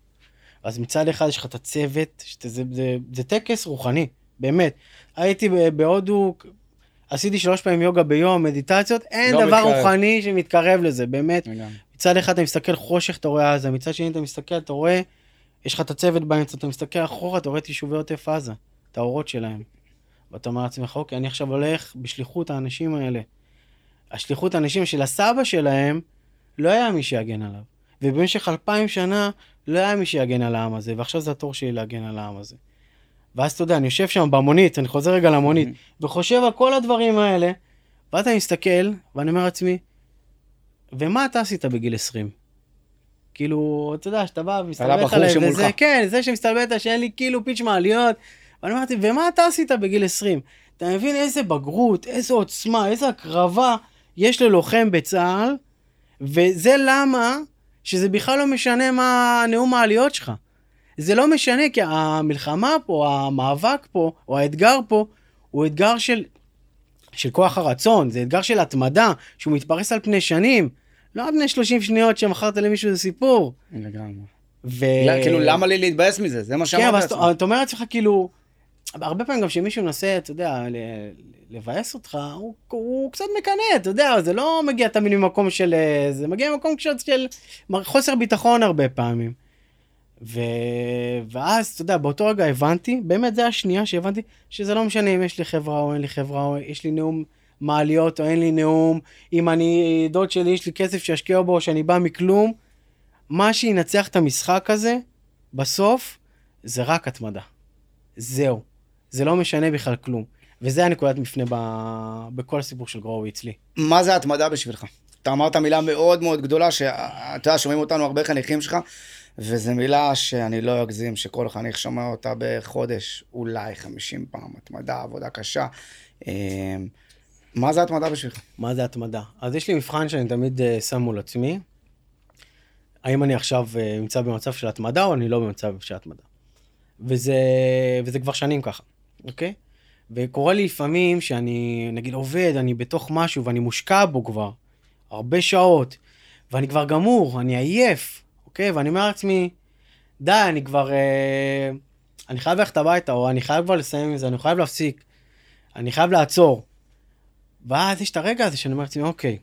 S2: אז מצד אחד יש לך את הצוות, שזה, זה, זה, זה טקס רוחני, באמת. הייתי בהודו, עשיתי שלוש פעמים יוגה ביום, מדיטציות, אין
S1: לא
S2: דבר
S1: מתקרב.
S2: רוחני שמתקרב לזה, באמת.
S1: לגמרי.
S2: מצד אחד אתה מסתכל חושך, אתה רואה עזה, מצד שני אתה מסתכל, אתה רואה, יש לך את הצוות באמצע, אתה מסתכל אחורה, אתה רואה את יישובי עוטף עזה, את האורות שלהם. ואתה אומר לעצמך, אוקיי, אני עכשיו הולך בשליחות האנשים האלה. השליחות האנשים של הסבא שלהם, לא היה מי שיגן עליו. ובמשך אלפיים שנה לא היה מי שיגן על העם הזה, ועכשיו זה התור שלי להגן על העם הזה. ואז אתה יודע, אני יושב שם במונית, אני חוזר רגע למונית, וחושב על כל הדברים האלה, ואז אני מסתכל, ואני אומר לעצמי, ומה אתה עשית בגיל 20? כאילו, אתה יודע, שאתה בא ומסתלבט
S1: שמולך.
S2: וזה, כן, זה שמסתלבט שאין לי כאילו פיץ' מעליות, ואני אמרתי, ומה אתה עשית בגיל 20? אתה מבין איזה בגרות, איזה עוצמה, איזה הקרבה יש ללוחם בצה"ל, וזה למה שזה בכלל לא משנה מה נאום העליות שלך. זה לא משנה, כי המלחמה פה, המאבק פה, או האתגר פה, הוא אתגר של, של כוח הרצון, זה אתגר של התמדה, שהוא מתפרס על פני שנים, לא על פני 30 שניות שמכרת למישהו איזה סיפור.
S1: לגמרי.
S2: ו...
S1: לא, כאילו, למה לי להתבאס מזה? זה מה
S2: כן,
S1: שאמרתי
S2: אבל. אתה אתה אומר לעצמך כאילו, הרבה פעמים גם כשמישהו מנסה, אתה יודע, ל- לבאס אותך, הוא, הוא קצת מקנא, אתה יודע, זה לא מגיע תמיד ממקום של, אה, זה מגיע ממקום של, של חוסר ביטחון הרבה פעמים. ו... ואז, אתה יודע, באותו רגע הבנתי, באמת זה השנייה שהבנתי, שזה לא משנה אם יש לי חברה או אין לי חברה, או יש לי נאום מעליות או אין לי נאום, אם אני, דוד שלי, יש לי כסף שישקיע בו, או שאני בא מכלום, מה שינצח את המשחק הזה, בסוף, זה רק התמדה. זהו. זה לא משנה בכלל כלום. וזה הנקודת מפנה ב... בכל הסיפור של גרואוי אצלי.
S1: מה זה התמדה בשבילך? אתה אמרת מילה מאוד מאוד גדולה, שאתה יודע, שומעים אותנו הרבה חניכים שלך, וזו מילה שאני לא אגזים, שכל חניך שומע אותה בחודש, אולי 50 פעם, התמדה, עבודה קשה. אה, מה זה התמדה בשבילך?
S2: מה זה התמדה? אז יש לי מבחן שאני תמיד uh, שם מול עצמי. האם אני עכשיו uh, נמצא במצב של התמדה או אני לא במצב של התמדה. וזה, וזה כבר שנים ככה, אוקיי? וקורה לי לפעמים שאני, נגיד, עובד, אני בתוך משהו ואני מושקע בו כבר הרבה שעות, ואני כבר גמור, אני עייף, אוקיי? ואני אומר לעצמי, די, אני כבר... אה, אני חייב ללכת הביתה, או אני חייב כבר לסיים עם זה, אני חייב להפסיק. אני חייב לעצור. ואז יש את הרגע הזה שאני אומר לעצמי, אוקיי,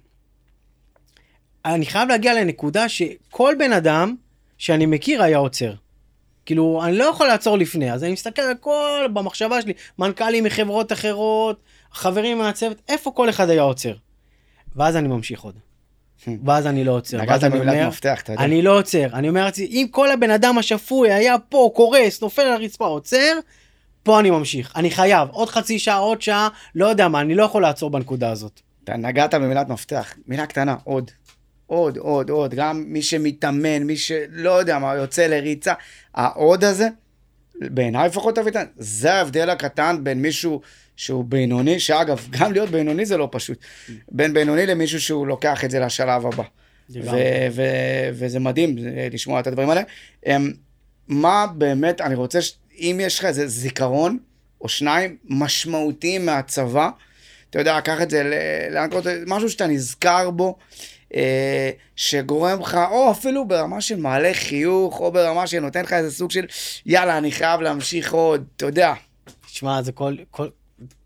S2: אני חייב להגיע לנקודה שכל בן אדם שאני מכיר היה עוצר. כאילו, אני לא יכול לעצור לפני, אז אני מסתכל על כל, במחשבה שלי, מנכ"לים מחברות אחרות, חברים מהצוות, איפה כל אחד היה עוצר? ואז אני ממשיך עוד. ואז אני לא עוצר.
S1: נגעת במילת מפתח, אתה יודע.
S2: אני לא עוצר. אני אומר לעצמי, אם כל הבן אדם השפוי היה פה, קורס, נופל על הרצפה, עוצר, פה אני ממשיך. אני חייב. עוד חצי שעה, עוד שעה, לא יודע מה, אני לא יכול לעצור בנקודה הזאת.
S1: אתה נגעת במילת מפתח, מילה קטנה, עוד. עוד, עוד, עוד. גם מי שמתאמן, מי שלא יודע מה, יוצא לריצה, העוד הזה, בעיניי לפחות, אביטן, זה ההבדל הקטן בין מישהו שהוא בינוני, שאגב, גם להיות בינוני זה לא פשוט. בין בינוני למישהו שהוא לוקח את זה לשלב הבא. ו- ו- וזה מדהים אה, לשמוע את הדברים האלה. אמ, מה באמת, אני רוצה, ש- אם יש לך איזה זיכרון או שניים משמעותיים מהצבא, אתה יודע, לקח את זה ל- לאן קודם, משהו שאתה נזכר בו, אה, שגורם לך, או אפילו ברמה של מעלה חיוך, או ברמה שנותן לך איזה סוג של, יאללה, אני חייב להמשיך עוד, אתה יודע.
S2: תשמע, זה כל, כל,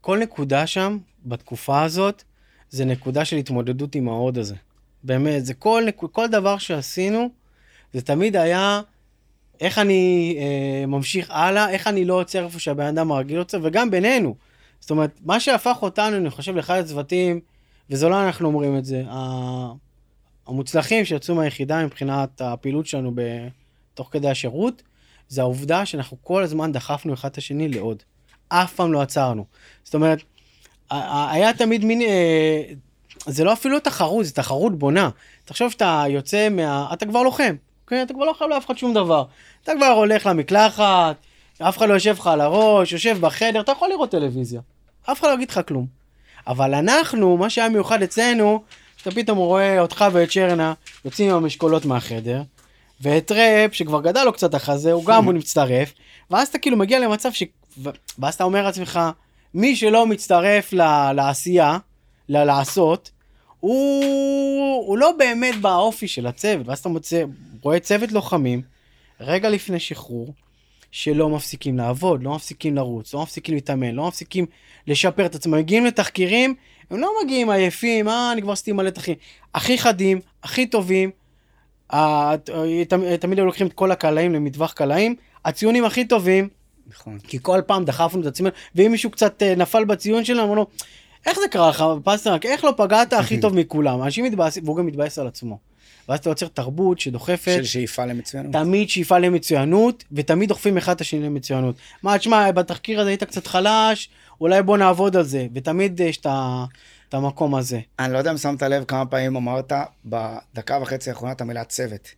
S2: כל נקודה שם, בתקופה הזאת, זה נקודה של התמודדות עם ההוד הזה. באמת, זה כל, כל דבר שעשינו, זה תמיד היה איך אני אה, ממשיך הלאה, איך אני לא עוצר איפה שהבן אדם הרגיל עוצר, וגם בינינו. זאת אומרת, מה שהפך אותנו, אני חושב, לאחד הצוותים, וזה לא אנחנו אומרים את זה, המוצלחים שיצאו מהיחידה מבחינת הפעילות שלנו. תוך כדי השירות, זה העובדה שאנחנו כל הזמן דחפנו אחד את השני לעוד. אף פעם לא עצרנו. זאת אומרת, היה תמיד מין, אה, זה לא אפילו תחרות, זה תחרות בונה. תחשוב שאתה יוצא מה... אתה כבר לוחם, אוקיי? אתה כבר לא חייב לאף אחד שום דבר. אתה כבר הולך למקלחת, אף אחד לא יושב לך על הראש, יושב בחדר, אתה יכול לראות טלוויזיה. אף אחד לא יגיד לך כלום. אבל אנחנו, מה שהיה מיוחד אצלנו, שאתה פתאום רואה אותך ואת שרנה יוצאים עם המשקולות מהחדר, ואת ראפ, שכבר גדל לו קצת החזה, הוא גם הוא מצטרף, ואז אתה כאילו מגיע למצב ש... ואז אתה אומר לעצמך, מי שלא מצטרף ל... לעשייה, ל... לעשות, הוא, הוא לא באמת באופי של הצוות, ואז אתה מוצא, רואה צוות לוחמים, רגע לפני שחרור, שלא מפסיקים לעבוד, לא מפסיקים לרוץ, לא מפסיקים להתאמן, לא מפסיקים לשפר את עצמם. מגיעים לתחקירים, הם לא מגיעים עייפים, אה, אני כבר עשיתי מלא תחקירים. הכי חדים, הכי טובים, אה, תמיד היו לוקחים את כל הקלעים למטווח קלעים, הציונים הכי טובים,
S1: נכון.
S2: כי כל פעם דחפנו את עצמנו, ואם מישהו קצת אה, נפל בציון שלנו, אמרנו, איך זה קרה לך, פסטרנק, איך לא פגעת הכי טוב מכולם? אנשים מתבאסים, והוא גם מתבאס על עצמו. ואז אתה יוצר תרבות שדוחפת,
S1: של שאיפה למצוינות.
S2: תמיד שאיפה למצוינות, ותמיד דוחפים אחד את השני למצוינות. מה, תשמע, בתחקיר הזה היית קצת חלש, אולי בוא נעבוד על זה, ותמיד יש את ה- את המקום הזה.
S1: אני לא יודע אם שמת לב כמה פעמים אמרת בדקה וחצי האחרונה את המילה צוות.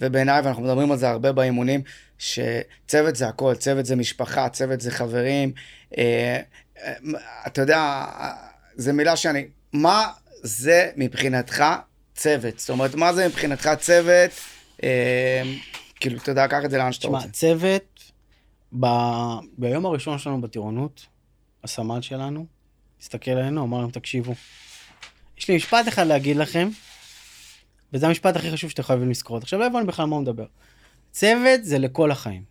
S1: ובעיניי, ואנחנו מדברים על זה הרבה באימונים, שצוות זה הכל, צוות זה משפחה, צוות זה חברים. אה, אה, אתה יודע, זו מילה שאני... מה זה מבחינתך צוות? זאת אומרת, מה זה מבחינתך צוות? אה, כאילו, אתה יודע, קח את זה לאן שאתה
S2: תשמע,
S1: רוצה.
S2: צוות, ב... ביום הראשון שלנו בטירונות, הסמל שלנו, הסתכל עלינו, אמר להם, תקשיבו, יש לי משפט אחד להגיד לכם, וזה המשפט הכי חשוב שאתם חייבים לזכור. עכשיו לא הבנו בכלל מה הוא מדבר. צוות זה לכל החיים.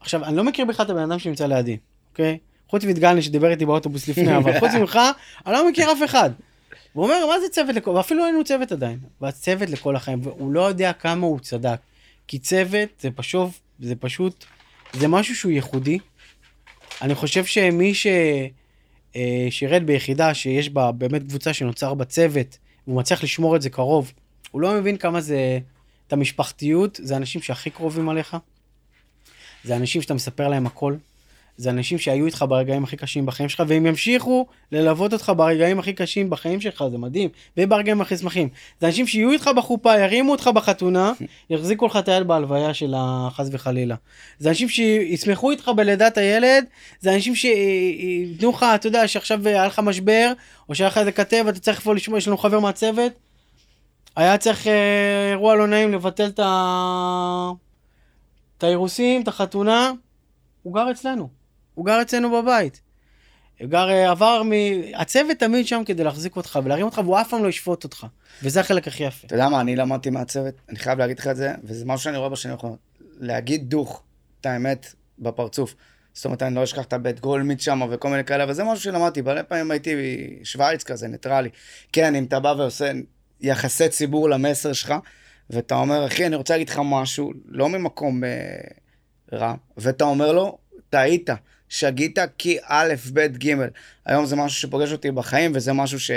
S2: עכשיו, אני לא מכיר בכלל את הבן אדם שנמצא לידי, אוקיי? חוץ מדגני שדיבר איתי באוטובוס לפני, אבל חוץ ממך, אני לא מכיר אף אחד. הוא אומר, מה זה צוות לכל, ואפילו אין לנו צוות עדיין. והצוות לכל החיים, והוא לא יודע כמה הוא צדק. כי צוות זה פשוט, זה פשוט, זה משהו שהוא ייחודי. אני חושב שמי ששירת ביחידה שיש בה באמת קבוצה שנוצר בצוות, והוא מצליח לשמור את זה קרוב, הוא לא מבין כמה זה, את המשפחתיות, זה האנשים שהכי קרובים עליך. זה אנשים שאתה מספר להם הכל. זה אנשים שהיו איתך ברגעים הכי קשים בחיים שלך, והם ימשיכו ללוות אותך ברגעים הכי קשים בחיים שלך, זה מדהים, וברגעים הכי שמחים. זה אנשים שיהיו איתך בחופה, ירימו אותך בחתונה, יחזיקו לך את היד בהלוויה של החס וחלילה. זה אנשים שישמחו איתך בלידת הילד, זה אנשים שייתנו לך, אתה יודע, שעכשיו היה לך משבר, או שהיה לך איזה כתב, אתה צריך לפעול לשמוע, יש לנו חבר מהצוות, היה צריך אה, אירוע לא נעים לבטל את ה... את האירוסין, את החתונה, הוא גר אצלנו. הוא גר אצלנו בבית. גר, אה, עבר מ... הצוות תמיד שם כדי להחזיק אותך ולהרים אותך, והוא אף פעם לא ישפוט אותך. וזה החלק הכי יפה.
S1: אתה יודע מה, אני למדתי מהצוות, אני חייב להגיד לך את זה, וזה משהו שאני רואה בשנים האחרונות. להגיד דוך, את האמת, בפרצוף. זאת אומרת, אני לא אשכח את הבית גולמית שם וכל מיני כאלה, וזה משהו שלמדתי. הרבה פעמים הייתי שווייץ כזה, ניטרלי. כן, אם אתה בא ועושה יחסי ציבור למסר שלך, ואתה אומר, אחי, אני רוצה להגיד לך משהו, לא ממקום אה, רע, ואתה אומר לו, טעית, שגית כי א', ב', ג'. היום זה משהו שפוגש אותי בחיים, וזה משהו ש,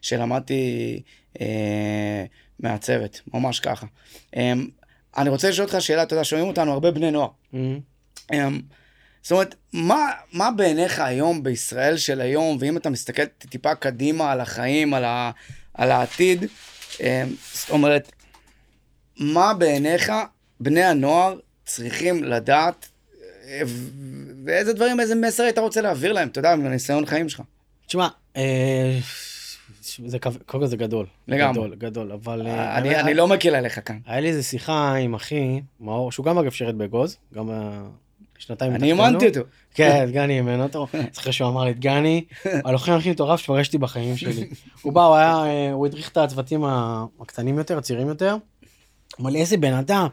S1: שלמדתי אה, מהצוות, ממש ככה. אה, אני רוצה לשאול אותך שאלה, אתה יודע, שומעים אותנו הרבה בני נוער.
S2: Mhm.
S1: אה, זאת אומרת, מה, מה בעיניך היום בישראל של היום, ואם אתה מסתכל טיפה קדימה על החיים, על, ה, על העתיד, אה, זאת אומרת, מה בעיניך בני הנוער צריכים לדעת, ואיזה דברים, איזה מסר היית רוצה להעביר להם, אתה יודע, מהניסיון חיים שלך.
S2: תשמע, אה, זה קו- קודם כל זה גדול.
S1: לגמרי.
S2: גדול, גדול, אבל... אה,
S1: אני, לא מקל עליך כאן.
S2: היה לי איזה שיחה עם אחי, מאור, שהוא גם אגב שירת באגוז, גם אה, שנתיים
S1: אני. האמנתי אותו.
S2: כן, דגני אימן אותו. אחרי שהוא אמר לי, דגני, הלוחם הכי מטורף שפגשתי בחיים שלי. הוא בא, הוא היה, הוא הדריך את הצוותים הקטנים יותר, הצעירים יותר. אמר לי, איזה בן אדם,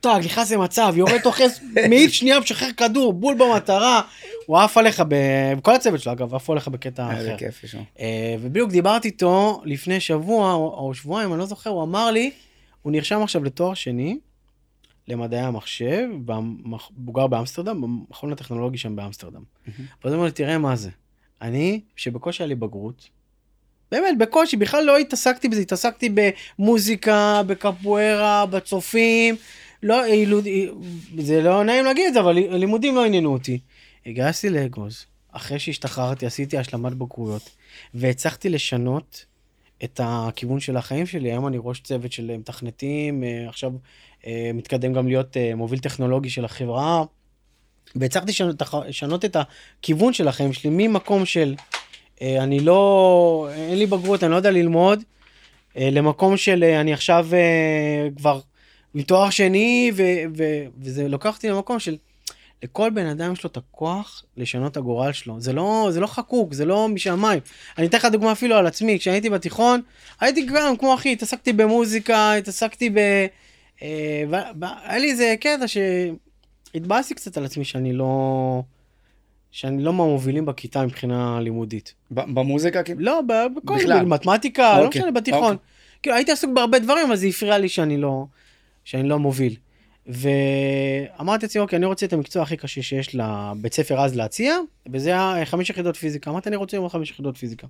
S2: טאק, נכנס למצב, יורד תוחס, מעיף שנייה, משחרר כדור, בול במטרה. הוא עף עליך, ב- כל הצוות שלו אגב, עפו עליך בקטע
S1: איזה
S2: אחר.
S1: כיף יש.
S2: אה, ובדיוק דיברתי איתו לפני שבוע או או שבועיים, אני לא זוכר, הוא אמר לי, הוא נרשם עכשיו לתואר שני למדעי המחשב, במח- הוא גר באמסטרדם, במכון הטכנולוגי שם באמסטרדם. ואז הוא אומר לי, תראה מה זה, אני, שבקושי היה לי בגרות, באמת, בקושי, בכלל לא התעסקתי בזה, התעסקתי במוזיקה, בקפוארה, בצופים, לא, אילו- זה לא נעים להגיד את זה, אבל לימודים לא עניינו אותי. הגייסתי לאגוז, אחרי שהשתחררתי עשיתי השלמת בגרויות, והצלחתי לשנות את הכיוון של החיים שלי. היום אני ראש צוות של מתכנתים, אה, עכשיו אה, מתקדם גם להיות אה, מוביל טכנולוגי של החברה, והצלחתי לשנות, את הכיוון של החיים שלי ממקום של אה, אני לא, אין לי בגרות, אני לא יודע ללמוד, אה, למקום של אה, אני עכשיו אה, כבר עם תואר שני, ו, ו, וזה לוקח אותי למקום של לכל בן אדם יש לו את הכוח לשנות את הגורל שלו. זה לא, זה לא חקוק, זה לא משמיים. אני אתן לך דוגמה אפילו על עצמי, כשהייתי בתיכון, הייתי גם כמו אחי, התעסקתי במוזיקה, התעסקתי ב... אה, ו- ו- היה לי איזה קטע שהתבאסתי קצת על עצמי שאני לא... שאני לא מהמובילים בכיתה מבחינה לימודית.
S1: ב- במוזיקה?
S2: לא, ב- בכל
S1: בכלל.
S2: במתמטיקה, לא
S1: אוקיי,
S2: משנה, בתיכון.
S1: אוקיי.
S2: כאילו הייתי עסוק בהרבה דברים, אבל זה הפריע לי שאני לא, שאני לא מוביל. ואמרתי לעצמי, אוקיי, אני רוצה את המקצוע הכי קשה שיש לבית ספר אז להציע, וזה היה חמש יחידות פיזיקה. אמרתי, אני רוצה ללמוד חמש יחידות פיזיקה.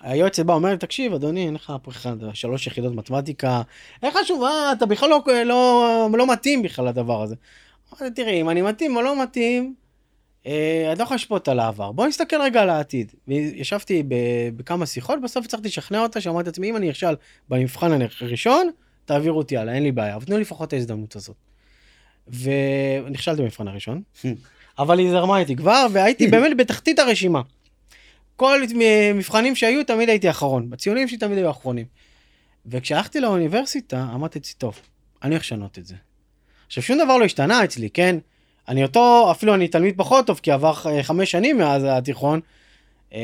S2: היועצת בא, אומר לי, תקשיב, אדוני, אין לך אחד, שלוש יחידות מתמטיקה, אין חשוב, אה, אתה בכלל לא, לא, לא מתאים בכלל לדבר הזה. אמרתי, תראי, אם אני מתאים או לא מתאים, אה, את לא יכולה לשפוט על העבר, בוא נסתכל רגע על העתיד. וישבתי בכמה שיחות, בסוף הצלחתי לשכנע אותה, שאמרתי לעצמי, אם אני נכשל במבחן הראשון, תעבירו אותי הלאה, אין לי בעיה, אבל תנו לי לפחות את ההזדמנות הזאת. ונכשלתי במבחן הראשון, אבל היא זרמה איתי כבר, והייתי באמת בתחתית הרשימה. כל מבחנים שהיו, תמיד הייתי אחרון. בציונים שלי תמיד היו אחרונים. וכשהלכתי לאוניברסיטה, אמרתי לעצמי, טוב, אני הולך לשנות את זה. עכשיו, שום דבר לא השתנה אצלי, כן? אני אותו, אפילו אני תלמיד פחות טוב, כי עבר אה, חמש שנים מאז התיכון. Uh,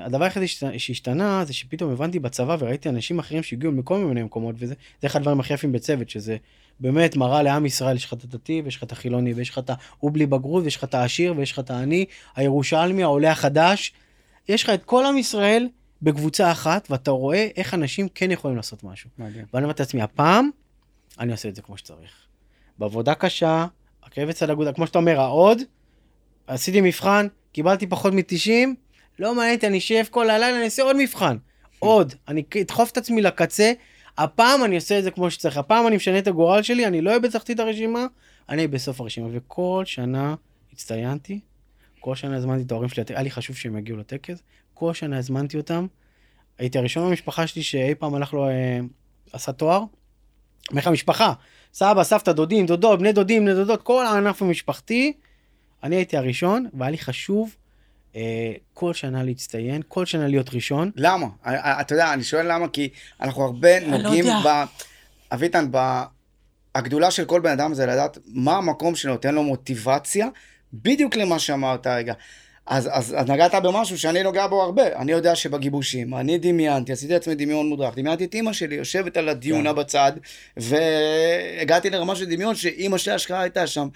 S2: הדבר היחידי שהשת- שהשתנה זה שפתאום הבנתי בצבא וראיתי אנשים אחרים שהגיעו מכל מיני מקומות וזה זה אחד הדברים הכי יפים בצוות שזה באמת מראה לעם ישראל יש לך את הדתי ויש לך את החילוני ויש לך את ההוא בלי בגרות ויש לך את העשיר ויש לך את העני הירושלמי העולה החדש. יש לך את כל עם ישראל בקבוצה אחת ואתה רואה איך אנשים כן יכולים לעשות משהו.
S1: מדהים.
S2: ואני אומר לעצמי, הפעם אני עושה את זה כמו שצריך. בעבודה קשה, עקב אצל אגודה, כמו שאתה אומר, העוד, עשיתי מבחן, קיבלתי פחות מ-90, לא מעניין אותי, אני אשב כל הלילה, אני אעשה עוד מבחן. עוד, אני אדחוף את עצמי לקצה, הפעם אני עושה את זה כמו שצריך, הפעם אני משנה את הגורל שלי, אני לא אהיה בתחתית הרשימה, אני בסוף הרשימה. וכל שנה הצטיינתי, כל שנה הזמנתי את ההורים שלי, היה לי חשוב שהם יגיעו לטקס, כל שנה הזמנתי אותם. הייתי הראשון במשפחה שלי שאי פעם הלך לו, אה, עשה תואר. אומר לך סבא, סבתא, דודים, דודות, בני דודים, בני דודות, כל הענף המשפחתי. אני הייתי הראשון, והיה לי חשוב כל שנה להצטיין, כל שנה להיות ראשון.
S1: למה? אה, אה, אתה יודע, אני שואל למה, כי אנחנו הרבה
S2: לא
S1: נוגעים. ב... אביטן, ב... הגדולה של כל בן אדם זה לדעת מה המקום שנותן לו מוטיבציה, בדיוק למה שאמרת רגע. אז, אז, אז נגעת במשהו שאני נוגע בו הרבה. אני יודע שבגיבושים, אני דמיינתי, עשיתי לעצמי דמיון מודרך, דמיינתי את אימא שלי יושבת על הדיונה בצד, והגעתי לרמה של דמיון שאימא שלי אשכרה הייתה שם.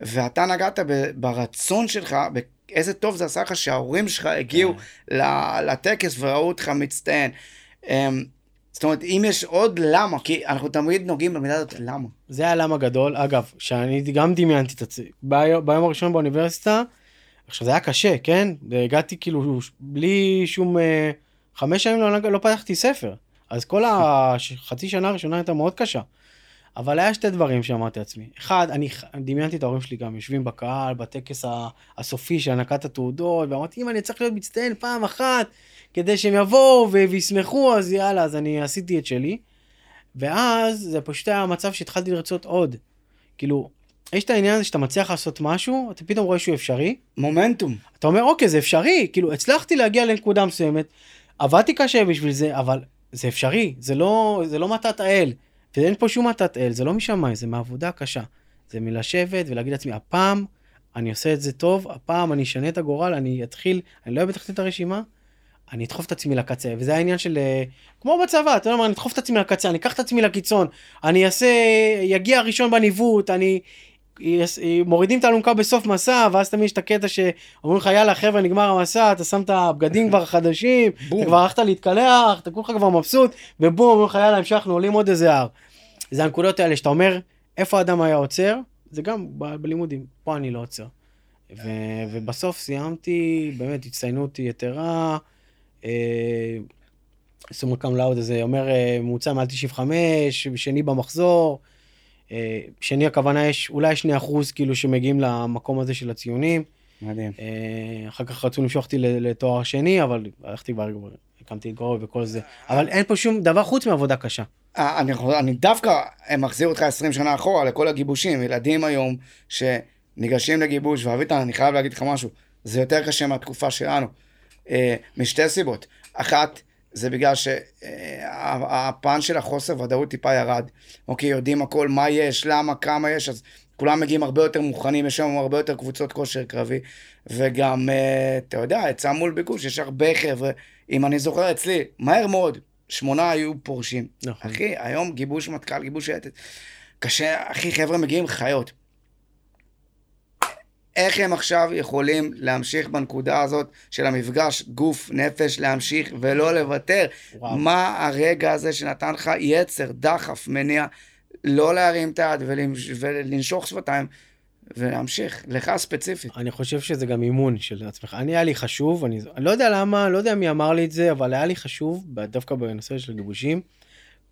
S1: ואתה נגעת ב, ברצון שלך, באיזה טוב זה עשה לך שההורים שלך הגיעו ל- לטקס וראו אותך מצטיין. אמ, זאת אומרת, אם יש עוד למה, כי אנחנו תמיד נוגעים במילה הזאת למה.
S2: זה היה למה גדול. אגב, שאני גם דמיינתי את עצמי. ביום, ביום הראשון באוניברסיטה, עכשיו זה היה קשה, כן? הגעתי כאילו בלי שום... אה, חמש שנים לא, לא פתחתי ספר. אז כל החצי שנה הראשונה הייתה מאוד קשה. אבל היה שתי דברים שאמרתי לעצמי. אחד, אני דמיינתי את ההורים שלי גם יושבים בקהל, בטקס הסופי של הענקת התעודות, ואמרתי, אם אני צריך להיות מצטיין פעם אחת, כדי שהם יבואו וישמחו, אז יאללה, אז אני עשיתי את שלי. ואז זה פשוט היה מצב שהתחלתי לרצות עוד. כאילו, יש את העניין הזה שאתה מצליח לעשות משהו, אתה פתאום רואה שהוא אפשרי,
S1: מומנטום.
S2: אתה אומר, אוקיי, זה אפשרי, כאילו, הצלחתי להגיע לנקודה מסוימת, עבדתי קשה בשביל זה, אבל זה אפשרי, זה לא, זה לא מתת האל. ואין פה שום מתת אל, זה לא משמיים, זה מעבודה קשה. זה מלשבת ולהגיד לעצמי, הפעם אני עושה את זה טוב, הפעם אני אשנה את הגורל, אני אתחיל, אני לא אהיה בתחתית הרשימה, אני אדחוף את עצמי לקצה, וזה העניין של, אה, כמו בצבא, אתה יודע מה, אני אדחוף את עצמי לקצה, אני אקח את עצמי לקיצון, אני אעשה, יגיע ראשון בניווט, אני, מורידים את האלונקה בסוף מסע, ואז תמיד יש את הקטע שאומרים לך, יאללה חבר'ה, נגמר המסע, אתה שם את הבגדים כבר החדשים,
S1: בום.
S2: אתה כבר הלכת להתקלח, אתה כולך כבר מבסוט, ובום, אומרים לך, יאללה, המשכנו, עולים עוד איזה הר. זה הנקודות האלה שאתה אומר, איפה האדם היה עוצר? זה גם ב- בלימודים, פה אני לא עוצר. ו- ובסוף סיימתי, באמת, הצטיינות יתרה. אה, סומר קם לאוד הזה אומר אה, ממוצע מעל 95, שני במחזור. אה, שני הכוונה יש אולי 2 אחוז כאילו שמגיעים למקום הזה של הציונים.
S1: מדהים.
S2: אה, אחר כך רצו למשוך אותי לתואר שני, אבל הלכתי כבר, הקמתי את גרוי וכל זה. אבל אין פה שום דבר חוץ מעבודה קשה.
S1: אה, אני, אני דווקא מחזיר אותך 20 שנה אחורה לכל הגיבושים. ילדים היום שניגשים לגיבוש, ואביטן, אני חייב להגיד לך משהו, זה יותר קשה מהתקופה שלנו. משתי סיבות. אחת, זה בגלל שהפן של החוסר ודאות טיפה ירד. אוקיי, יודעים הכל, מה יש, למה, כמה יש, אז כולם מגיעים הרבה יותר מוכנים, יש שם הרבה יותר קבוצות כושר קרבי, וגם, אה, אתה יודע, היצע מול ביקוש, יש הרבה חבר'ה, אם אני זוכר אצלי, מהר מאוד, שמונה היו פורשים.
S2: נכון.
S1: אחי, היום גיבוש מטכ"ל, גיבוש שייטת. קשה, אחי, חבר'ה מגיעים חיות. איך הם עכשיו יכולים להמשיך בנקודה הזאת של המפגש גוף נפש, להמשיך ולא לוותר?
S2: וואו.
S1: מה הרגע הזה שנתן לך יצר, דחף, מניע, לא להרים את היד ולנש- ולנשוך שפתיים ולהמשיך, לך ספציפית.
S2: אני חושב שזה גם אימון של עצמך. אני היה לי חשוב, אני, אני לא יודע למה, לא יודע מי אמר לי את זה, אבל היה לי חשוב, דווקא בנושא של גיבושים,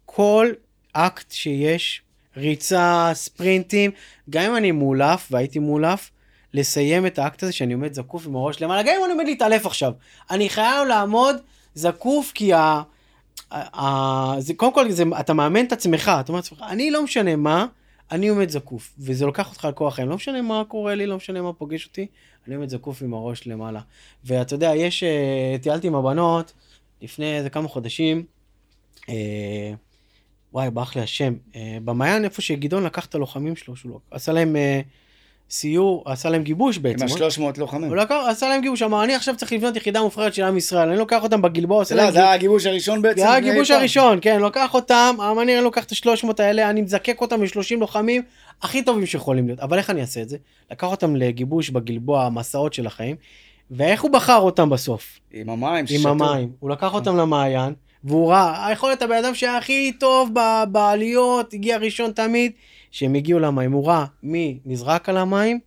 S2: כל אקט שיש, ריצה, ספרינטים, גם אם אני מאולף, והייתי מאולף, לסיים את האקט הזה שאני עומד זקוף עם הראש למעלה, גם אם אני עומד להתעלף עכשיו. אני חייב לעמוד זקוף כי ה... ה... ה... זה, קודם כל זה, אתה מאמן את עצמך, אתה אומר לעצמך, אני לא משנה מה, אני עומד זקוף, וזה לוקח אותך על כוח חיים, לא משנה מה קורה לי, לא משנה מה פוגש אותי, אני עומד זקוף עם הראש למעלה. ואתה יודע, יש, אה, טיילתי עם הבנות לפני איזה כמה חודשים, אה, וואי, ברח לי השם, אה, במעיין איפה שגדעון לקח את הלוחמים שלו, שהוא לא, עשה להם אה, סיור, עשה להם גיבוש
S1: עם
S2: בעצם.
S1: ה-300 לוחמים.
S2: הוא לקח, עשה להם גיבוש, אמר, אני עכשיו צריך לבנות יחידה מופרדת של עם ישראל, אני לוקח אותם בגלבוע, עושה
S1: יודע,
S2: להם
S1: זה היה הגיבוש הראשון בעצם.
S2: זה היה
S1: אי
S2: הגיבוש. הראשון, כן, לוקח אותם, אני אני לוקח את השלוש מאות האלה, אני מזקק אותם ל-30 לוחמים הכי טובים שיכולים להיות. אבל איך אני אעשה את זה? לקח אותם לגיבוש בגלבוע, המסעות של החיים, ואיך הוא בחר אותם בסוף?
S1: עם המים,
S2: עם. המים. הוא לקח אותם למעיין, והוא ראה, יכול להיות הבן אדם שהיה הכי טוב בעליות, הגיע ראשון תמיד, שהם הגיעו למים. הוא ראה מי נזרק על המים,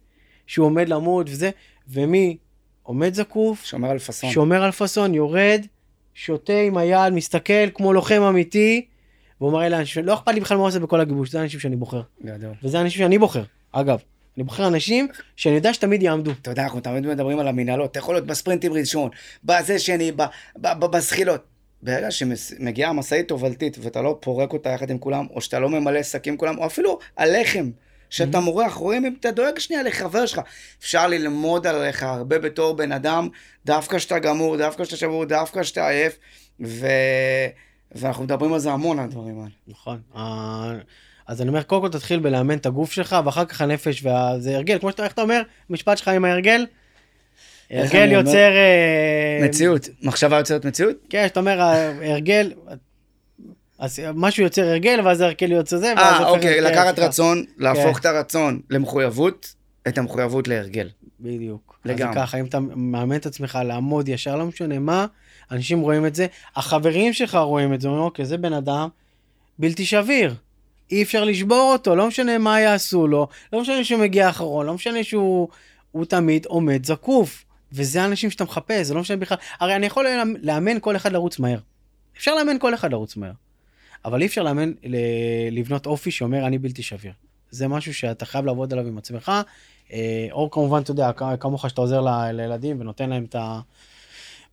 S2: שהוא עומד למות וזה, ומי עומד זקוף,
S1: שומר על פאסון.
S2: שומר על פאסון, יורד, שותה עם היד, מסתכל כמו לוחם אמיתי, והוא מראה לאנשים, לא אכפת לי בכלל מה הוא עושה בכל הגיבוש, זה האנשים שאני בוחר.
S1: גדול.
S2: וזה האנשים שאני בוחר, אגב. אני בוחר אנשים שאני יודע שתמיד יעמדו.
S1: אתה יודע, אנחנו תמיד מדברים על המנהלות, אתה יכול להיות בספרינטים ראשון, בזה שני, בזחילות. ברגע שמגיעה המשאית תובלתית ואתה לא פורק אותה יחד עם כולם, או שאתה לא ממלא שקים כולם, או אפילו הלחם, שאתה
S2: Mm-hmm.
S1: מורח, רואים אם אתה דואג שנייה לחבר שלך. אפשר ללמוד עליך הרבה בתור בן אדם, דווקא שאתה גמור, דווקא שאתה שבור, דווקא שאתה עייף, ו... ואנחנו מדברים על זה המון, על הדברים האלה.
S2: נכון. אז אני אומר, קודם כל תתחיל בלאמן את הגוף שלך, ואחר כך הנפש, וזה הרגל, כמו שאתה, אומר, משפט שלך עם ההרגל? הרגל
S1: אומר?
S2: יוצר... אה,
S1: מציאות, מחשבה יוצרת מציאות?
S2: כן, שאתה אומר, ההרגל, אז משהו יוצר הרגל, ואז ההרגל יוצר זה, ואז
S1: אה, אוקיי, לקחת רצון, להפוך
S2: כן.
S1: את הרצון למחויבות, את המחויבות להרגל.
S2: בדיוק.
S1: לגמרי.
S2: אז ככה, אם אתה מאמן את עצמך לעמוד ישר, לא משנה מה, אנשים רואים את זה, החברים שלך רואים את זה, אומרים, אוקיי, זה בן אדם בלתי שביר. אי אפשר לשבור אותו, לא משנה מה יעשו לו, לא משנה שהוא מגיע אחרון, לא משנה שהוא הוא תמיד עומד זקוף. וזה האנשים שאתה מחפש, זה לא משנה בכלל. הרי אני יכול לאמן כל אחד לרוץ מהר. אפשר לאמן כל אחד לרוץ מהר. אבל אי אפשר לאמן, לבנות אופי שאומר אני בלתי שביר. זה משהו שאתה חייב לעבוד עליו עם עצמך, אה, או כמובן, אתה יודע, כמוך שאתה עוזר לילדים ונותן להם את ה...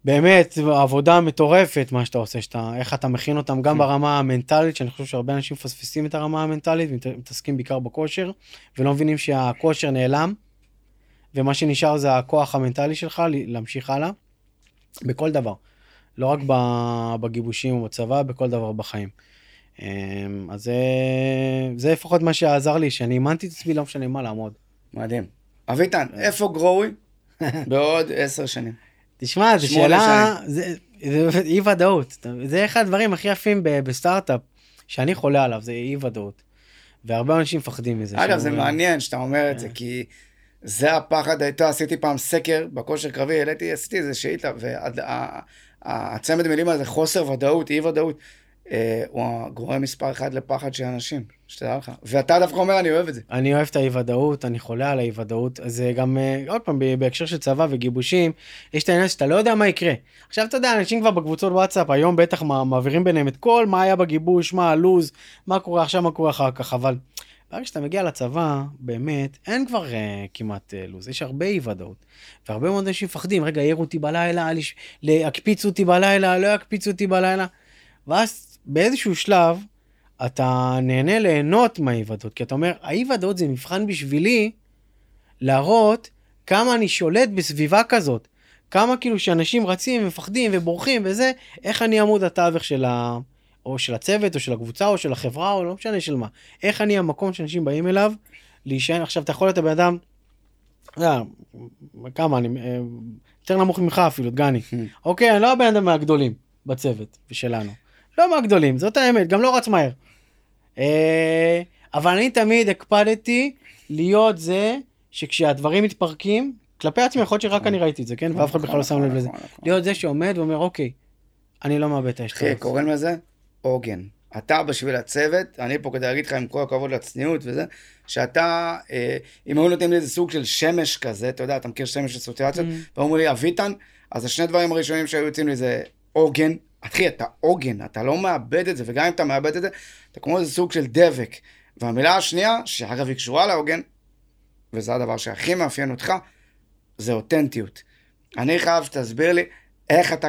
S2: באמת, עבודה מטורפת מה שאתה עושה, שאתה, איך אתה מכין אותם גם ברמה המנטלית, שאני חושב שהרבה אנשים מפספסים את הרמה המנטלית, ומתעסקים בעיקר בכושר, ולא מבינים שהכושר נעלם, ומה שנשאר זה הכוח המנטלי שלך להמשיך הלאה, בכל דבר. לא רק בגיבושים או בצבא, בכל דבר בחיים. אמ, אז זה, זה לפחות מה שעזר לי, שאני אימנתי את עצמי, לא משנה מה, לעמוד.
S1: מדהים. אביטן, איפה גרוי בעוד עשר שנים?
S2: תשמע, זו שאלה, זה, זה אי ודאות. זה אחד הדברים הכי יפים בסטארט-אפ, שאני חולה עליו, זה אי ודאות. והרבה אנשים מפחדים מזה.
S1: אגב, זה
S2: שאומרים-
S1: מעניין שאתה אומר את זה,
S2: כן.
S1: כי זה הפחד, אתה עשיתי פעם סקר בכושר קרבי, העליתי, עשיתי איזה שאילתה, והצמד מילים הזה, חוסר ודאות, אי ודאות, אה, הוא הגורם מספר אחד לפחד של אנשים, שתדע לך. ואתה דווקא אומר, אני אוהב את זה.
S2: אני אוהב את האי ודאות, אני חולה על האי ודאות. זה גם, אה, עוד פעם, בהקשר של צבא וגיבושים, יש את העניין שאתה לא יודע מה יקרה. עכשיו אתה יודע, אנשים כבר בקבוצות וואטסאפ, היום בטח מע- מעבירים ביניהם את כל מה היה בגיבוש, מה הלו"ז, מה קורה עכשיו, מה קורה אחר כך, אבל ברגע שאתה מגיע לצבא, באמת, אין כבר uh, כמעט uh, לו"ז, יש הרבה אי ודאות. והרבה מאוד אנשים מפחדים, רגע, העירו אותי בלילה, לש- יקפיצו אותי בלילה, לא יקפיצו אותי בלילה. ואז באיזשהו שלב, אתה נהנה ליהנות מהאי ודאות, כי אתה אומר, האי ודאות זה מבחן בשבילי להראות כמה אני שולט בסביבה כזאת, כמה כאילו שאנשים רצים ומפחדים ובורחים וזה, איך אני עמוד התווך של ה... או של הצוות, או של הקבוצה, או של החברה, או לא משנה של מה. איך אני המקום שאנשים באים אליו, להישען, עכשיו אתה יכול להיות הבן אדם, אתה יודע, כמה, אני אה, יותר נמוך ממך אפילו, דגני. אוקיי, אני לא הבן אדם מהגדולים בצוות ושלנו. לא מהגדולים, זאת האמת, גם לא רץ מהר. אה, אבל אני תמיד הקפדתי להיות זה שכשהדברים מתפרקים, כלפי עצמי, יכול להיות שרק אני ראיתי את זה, כן? ואף אחד בכלל לא שם לב לזה. להיות זה שעומד ואומר, אוקיי, אני לא מאבד את האש.
S1: אחי, קוראים לזה עוגן. אתה בשביל הצוות, אני פה כדי להגיד לך עם כל הכבוד לצניעות וזה, שאתה, אה, אם היו נותנים לי איזה סוג של שמש כזה, אתה יודע, אתה מכיר שמש אסוציאציות,
S2: Mm.
S1: ואומרים לי, אביטן, אז השני דברים הראשונים שהיו יוצאים לי זה עוגן. אחי, אתה עוגן, אתה לא מאבד את זה, וגם אם אתה מאבד את זה, אתה כמו איזה סוג של דבק. והמילה השנייה, שאגב היא קשורה לעוגן, וזה הדבר שהכי מאפיין אותך, זה אותנטיות. אני חייב שתסביר לי איך אתה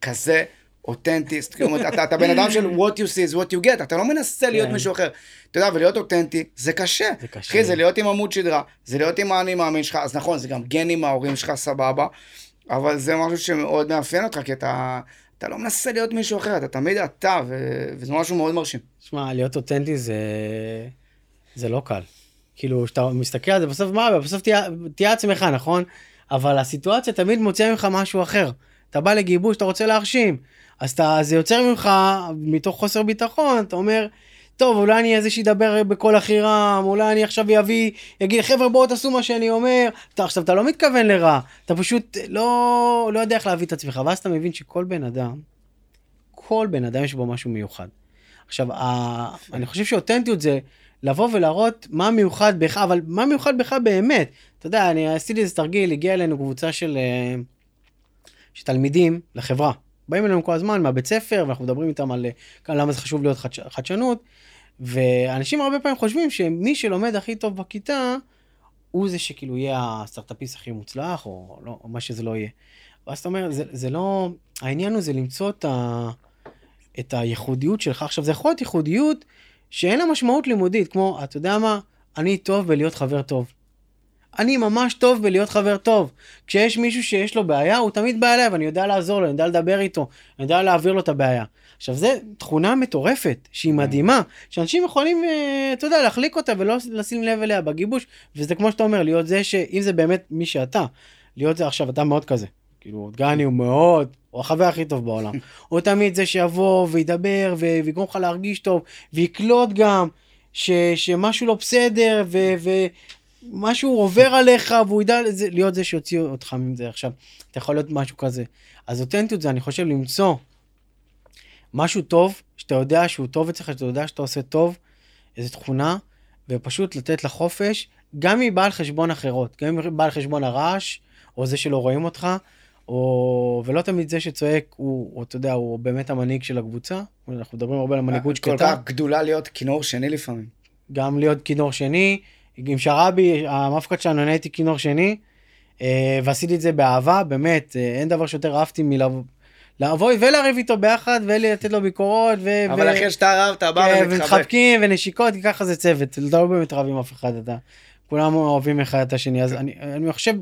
S1: כזה אותנטי, זאת אומרת, אתה, אתה בן אדם של what you see is what you get, אתה לא מנסה להיות
S2: כן.
S1: מישהו אחר. אתה יודע, ולהיות אותנטי זה קשה.
S2: זה קשה.
S1: אחי, זה להיות עם עמוד שדרה, זה להיות עם האני מאמין שלך, אז נכון, זה גם גנים מההורים שלך, סבבה, אבל זה משהו שמאוד מאפיין אותך, כי אתה, אתה לא מנסה להיות מישהו אחר, אתה תמיד אתה, ו, וזה משהו מאוד מרשים.
S2: שמע, להיות אותנטי זה... זה לא קל. כאילו, כשאתה מסתכל על זה, בסוף מה, בסוף תהיה, תהיה עצמך, נכון? אבל הסיטואציה תמיד מוציאה ממך משהו אחר. אתה בא לגיבוש, אתה רוצה להרשים. אז אתה, זה יוצר ממך, מתוך חוסר ביטחון, אתה אומר, טוב, אולי אני איזה שידבר בקול הכי רם, אולי אני עכשיו אביא, יגיד, חבר'ה, בואו תעשו מה שאני אומר. אתה, עכשיו, אתה לא מתכוון לרע, אתה פשוט לא, לא יודע איך להביא את עצמך, ואז אתה מבין שכל בן אדם, כל בן אדם יש בו משהו מיוחד. עכשיו, ה... אני חושב שאותנטיות זה לבוא ולהראות מה מיוחד בך, אבל מה מיוחד בך באמת. אתה יודע, אני עשיתי איזה תרגיל, הגיעה אלינו קבוצה של, אה, של תלמידים לחברה. באים אלינו כל הזמן מהבית ספר, ואנחנו מדברים איתם על אה, למה זה חשוב להיות חדש... חדשנות, ואנשים הרבה פעמים חושבים שמי שלומד הכי טוב בכיתה, הוא זה שכאילו יהיה הסטארט-אפיסט הכי מוצלח, או, לא, או מה שזה לא יהיה. ואז אתה אומר, זה, זה לא, העניין הוא זה למצוא את, ה, את הייחודיות שלך. עכשיו, זה יכול להיות ייחודיות שאין לה משמעות לימודית, כמו, אתה יודע מה, אני טוב בלהיות חבר טוב. אני ממש טוב בלהיות חבר טוב. כשיש מישהו שיש לו בעיה, הוא תמיד בא אליי, ואני יודע לעזור לו, אני יודע לדבר איתו, אני יודע להעביר לו את הבעיה. עכשיו, זו תכונה מטורפת, שהיא מדהימה, שאנשים יכולים, אה, אתה יודע, להחליק אותה ולא לשים לב אליה בגיבוש, וזה כמו שאתה אומר, להיות זה שאם זה באמת מי שאתה, להיות זה עכשיו, אתה מאוד כזה. כאילו, דגני הוא מאוד, הוא החבר הכי טוב בעולם. הוא תמיד זה שיבוא וידבר ו- ויגרום לך להרגיש טוב, ויקלוט גם ש- שמשהו לא בסדר, ו- ומשהו עובר עליך, והוא ידע זה, להיות זה שיוציא אותך מזה. עכשיו, אתה יכול להיות משהו כזה. אז אותנטיות זה, אני חושב, למצוא משהו טוב, שאתה יודע שהוא טוב אצלך, שאתה יודע שאתה עושה טוב, איזו תכונה, ופשוט לתת לה חופש, גם אם היא באה על חשבון אחרות, גם אם היא באה על חשבון הרעש, או זה שלא רואים אותך, או... ולא תמיד זה שצועק הוא, הוא, אתה יודע, הוא באמת המנהיג של הקבוצה. אנחנו מדברים הרבה על מנהיגות
S1: כל
S2: שקטה.
S1: כך גדולה להיות כינור שני לפעמים.
S2: גם להיות כינור שני. עם שרבי, המפקד שלנו, אני הייתי כינור שני, אה, ועשיתי את זה באהבה, באמת, אה, אין דבר שיותר אהבתי מלבוא לבוא ולריב איתו ביחד ולתת לו ביקורות. ו-
S1: אבל
S2: ו-
S1: אחרי שאתה רב, אתה בא
S2: כן,
S1: ומתחבק.
S2: ומתחבקים ונשיקות, כי ככה זה צוות, אתה לא באמת רב עם אף אחד, אתה, כולם אוהבים אחד את השני, אז אני, אני חושב,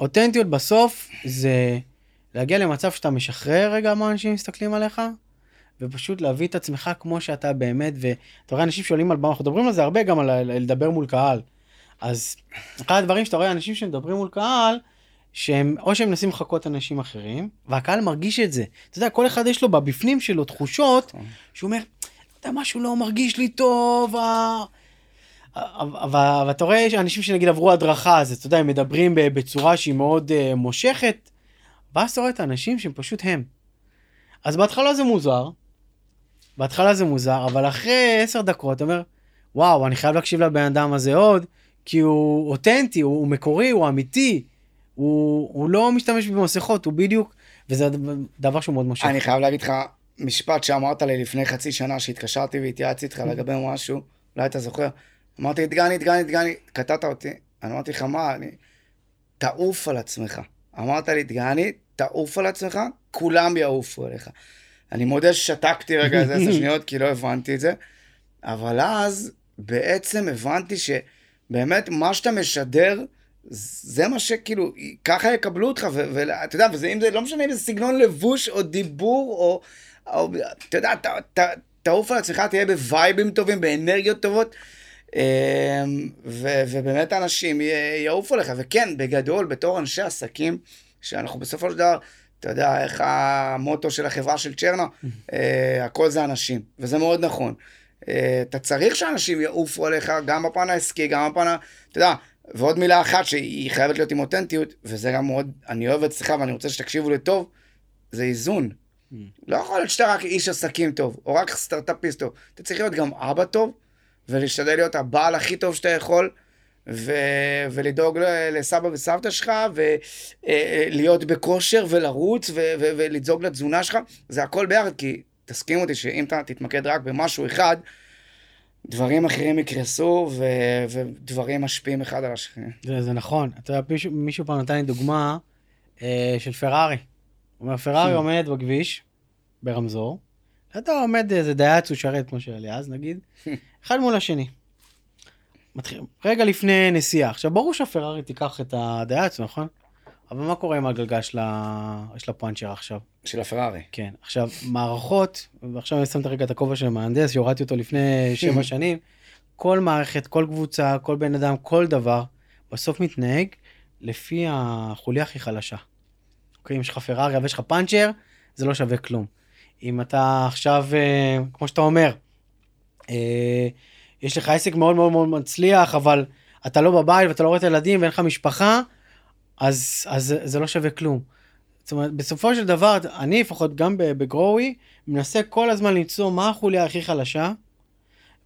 S2: אותנטיות בסוף זה להגיע למצב שאתה משחרר רגע מה אנשים מסתכלים עליך, ופשוט להביא את עצמך כמו שאתה באמת, ואתה רואה אנשים שעולים על במה, אנחנו מדברים על זה הרבה גם על לדבר מול קהל. אז אחד הדברים שאתה רואה אנשים שמדברים מול קהל, שהם, או שהם מנסים לחקות אנשים אחרים, והקהל מרגיש את זה. אתה יודע, כל אחד יש לו בבפנים שלו תחושות, שהוא אומר, אתה יודע, משהו לא מרגיש לי טוב, ה- אבל ואתה רואה שאנשים שנגיד עברו הדרכה, אז אתה יודע, הם מדברים בצורה שהיא מאוד uh, מושכת, ואז אתה רואה את האנשים שהם פשוט הם. אז בהתחלה זה מוזר, בהתחלה זה מוזר, אבל אחרי עשר דקות אתה אומר, וואו, אני חייב להקשיב לבן אדם הזה עוד, כי הוא אותנטי, הוא, הוא מקורי, הוא אמיתי, הוא, הוא לא משתמש במסכות, הוא בדיוק, וזה דבר שהוא מאוד מושך.
S1: אני חייב להגיד לך משפט שאמרת לי לפני חצי שנה שהתקשרתי והתייעצתי איתך לגבי משהו, אולי אתה זוכר. אמרתי דגני, דגני, דגני, קטעת אותי. אני אמרתי לך, מה, אני... תעוף על עצמך. אמרת לי, דגני, תעוף על עצמך, כולם יעופו עליך. אני מודה ששתקתי רגע איזה עשר שניות, כי לא הבנתי את זה, אבל אז בעצם הבנתי שבאמת מה שאתה משדר זה מה שכאילו, ככה יקבלו אותך, ואתה יודע, וזה אם זה, לא משנה אם זה סגנון לבוש או דיבור, או, או אתה יודע, תעוף על עצמך, תהיה בווייבים טובים, באנרגיות טובות. אמ, ו, ובאמת האנשים יעופו עליך, וכן, בגדול, בתור אנשי עסקים, שאנחנו בסופו של דבר, אתה יודע, איך המוטו של החברה של צ'רנה, אה, הכל זה אנשים, וזה מאוד נכון. אה, אתה צריך שאנשים יעופו עליך, גם בפן העסקי, גם בפן ה... אתה יודע, ועוד מילה אחת שהיא חייבת להיות עם אותנטיות, וזה גם מאוד, אני אוהב אצלך ואני רוצה שתקשיבו לי טוב, זה איזון. Mm. לא יכול להיות שאתה רק איש עסקים טוב, או רק סטארט-אפיסט טוב. אתה צריך להיות גם אבא טוב, ולהשתדל להיות הבעל הכי טוב שאתה יכול, ו... ולדאוג לסבא וסבתא שלך, ולהיות אה, בכושר ולרוץ, ו... ו... ולדאוג לתזונה שלך. זה הכל ביחד, כי תסכים אותי שאם אתה תתמקד רק במשהו אחד, דברים אחרים יקרסו, ו... ודברים משפיעים אחד על השני.
S2: זה, זה נכון. אתה יודע, מישהו, מישהו פעם נתן לי דוגמה אה, של פרארי. הוא אומר, פרארי hmm. עומדת בכביש, ברמזור, אתה עומד איזה דייץ הוא שרת כמו שהיה אז נגיד, אחד מול השני. מתחיל, רגע לפני נסיעה. עכשיו ברור שהפרארי תיקח את הדייץ, נכון? אבל מה קורה עם הגלגל של, ה... של הפאנצ'ר עכשיו?
S1: של הפרארי.
S2: כן. עכשיו, מערכות, ועכשיו אני שם את הרגע את הכובע של המהנדס, שהורדתי אותו לפני שבע שנים, כל מערכת, כל קבוצה, כל בן אדם, כל דבר, בסוף מתנהג לפי החוליה הכי חלשה. אוקיי, אם יש לך פרארי ויש לך פאנצ'ר, זה לא שווה כלום. אם אתה עכשיו, אה, כמו שאתה אומר, אה, יש לך עסק מאוד מאוד מאוד מצליח, אבל אתה לא בבית ואתה לא רואה את הילדים ואין לך משפחה, אז, אז זה לא שווה כלום. זאת אומרת, בסופו של דבר, אני לפחות גם בגרואי, מנסה כל הזמן למצוא מה החוליה הכי חלשה,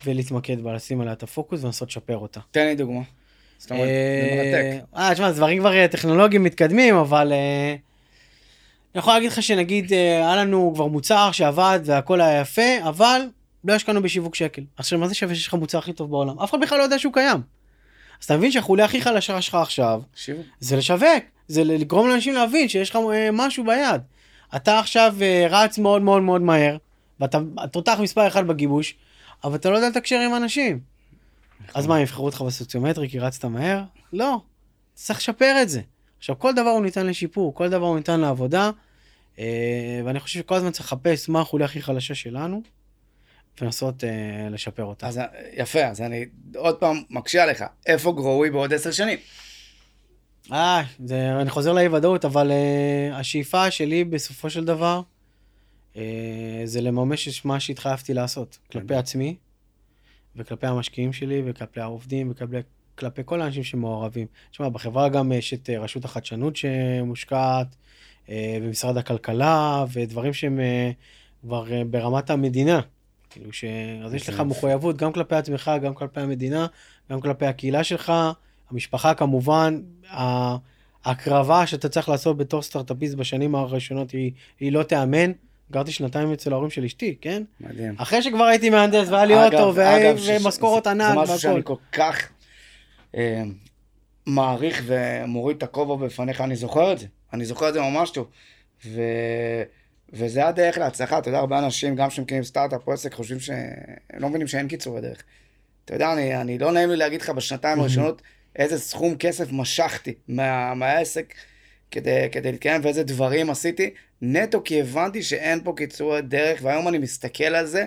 S2: ולהתמקד בה, לשים עליה את הפוקוס ולנסות לשפר אותה.
S1: תן לי דוגמה. זאת אומרת, זה מרתק.
S2: אה, תשמע, דברים כבר טכנולוגיים מתקדמים, אבל... אני יכול להגיד לך שנגיד היה לנו כבר מוצר שעבד והכל היה יפה, אבל לא השקענו בשיווק שקל. עכשיו, מה זה שווה שיש לך מוצר הכי טוב בעולם? אף אחד בכלל לא יודע שהוא קיים. אז אתה מבין שהחוליה הכי חלשה שלך עכשיו, שיווק. זה לשווק, זה לגרום לאנשים להבין שיש לך אה, משהו ביד. אתה עכשיו אה, רץ מאוד מאוד מאוד מהר, ואתה תותח מספר אחד בגיבוש, אבל אתה לא יודע לתקשר עם אנשים. אז מה, יבחרו אותך בסוציומטרי כי רצת מהר? לא, צריך לשפר את זה. עכשיו, כל דבר הוא ניתן לשיפור, כל דבר הוא ניתן לעבודה, אה, ואני חושב שכל הזמן צריך לחפש מה החוליה הכי חלשה שלנו, ולנסות אה, לשפר אותה.
S1: אז יפה, אז אני עוד פעם מקשה עליך, איפה גרועי בעוד עשר שנים?
S2: אה, זה, אני חוזר לאי ודאות, אבל uh, השאיפה שלי בסופו של דבר, uh, זה לממש את מה שהתחייבתי לעשות, כלפי עצמי, וכלפי המשקיעים שלי, וכלפי העובדים, וכלפי כלפי כל האנשים שמעורבים. תשמע, בחברה גם יש את רשות החדשנות שמושקעת, ומשרד הכלכלה, ודברים שהם כבר ברמת המדינה. כאילו ש... אז יש לך מחויבות גם כלפי עצמך, גם כלפי המדינה, גם כלפי הקהילה שלך, המשפחה כמובן, ההקרבה שאתה צריך לעשות בתור סטארט-אפיסט בשנים הראשונות היא, היא לא תיאמן. גרתי שנתיים אצל ההורים של אשתי, כן?
S1: מדהים.
S2: אחרי שכבר הייתי מהנדס והיה לי אוטו ומשכורות ענק
S1: והכל. זה משהו שאני כל כך אה, מעריך ומוריד את הכובע בפניך, אני זוכר את זה. אני זוכר את זה ממש טוב. ו... וזה הדרך להצלחה, אתה יודע, הרבה אנשים, גם כשמקימים סטארט-אפ או עסק, חושבים שהם לא מבינים שאין קיצורי דרך. אתה יודע, אני, אני לא נעים לי להגיד לך בשנתיים הראשונות איזה סכום כסף משכתי מה, מהעסק כדי, כדי להתקיים ואיזה דברים עשיתי, נטו כי הבנתי שאין פה קיצורי דרך, והיום אני מסתכל על זה,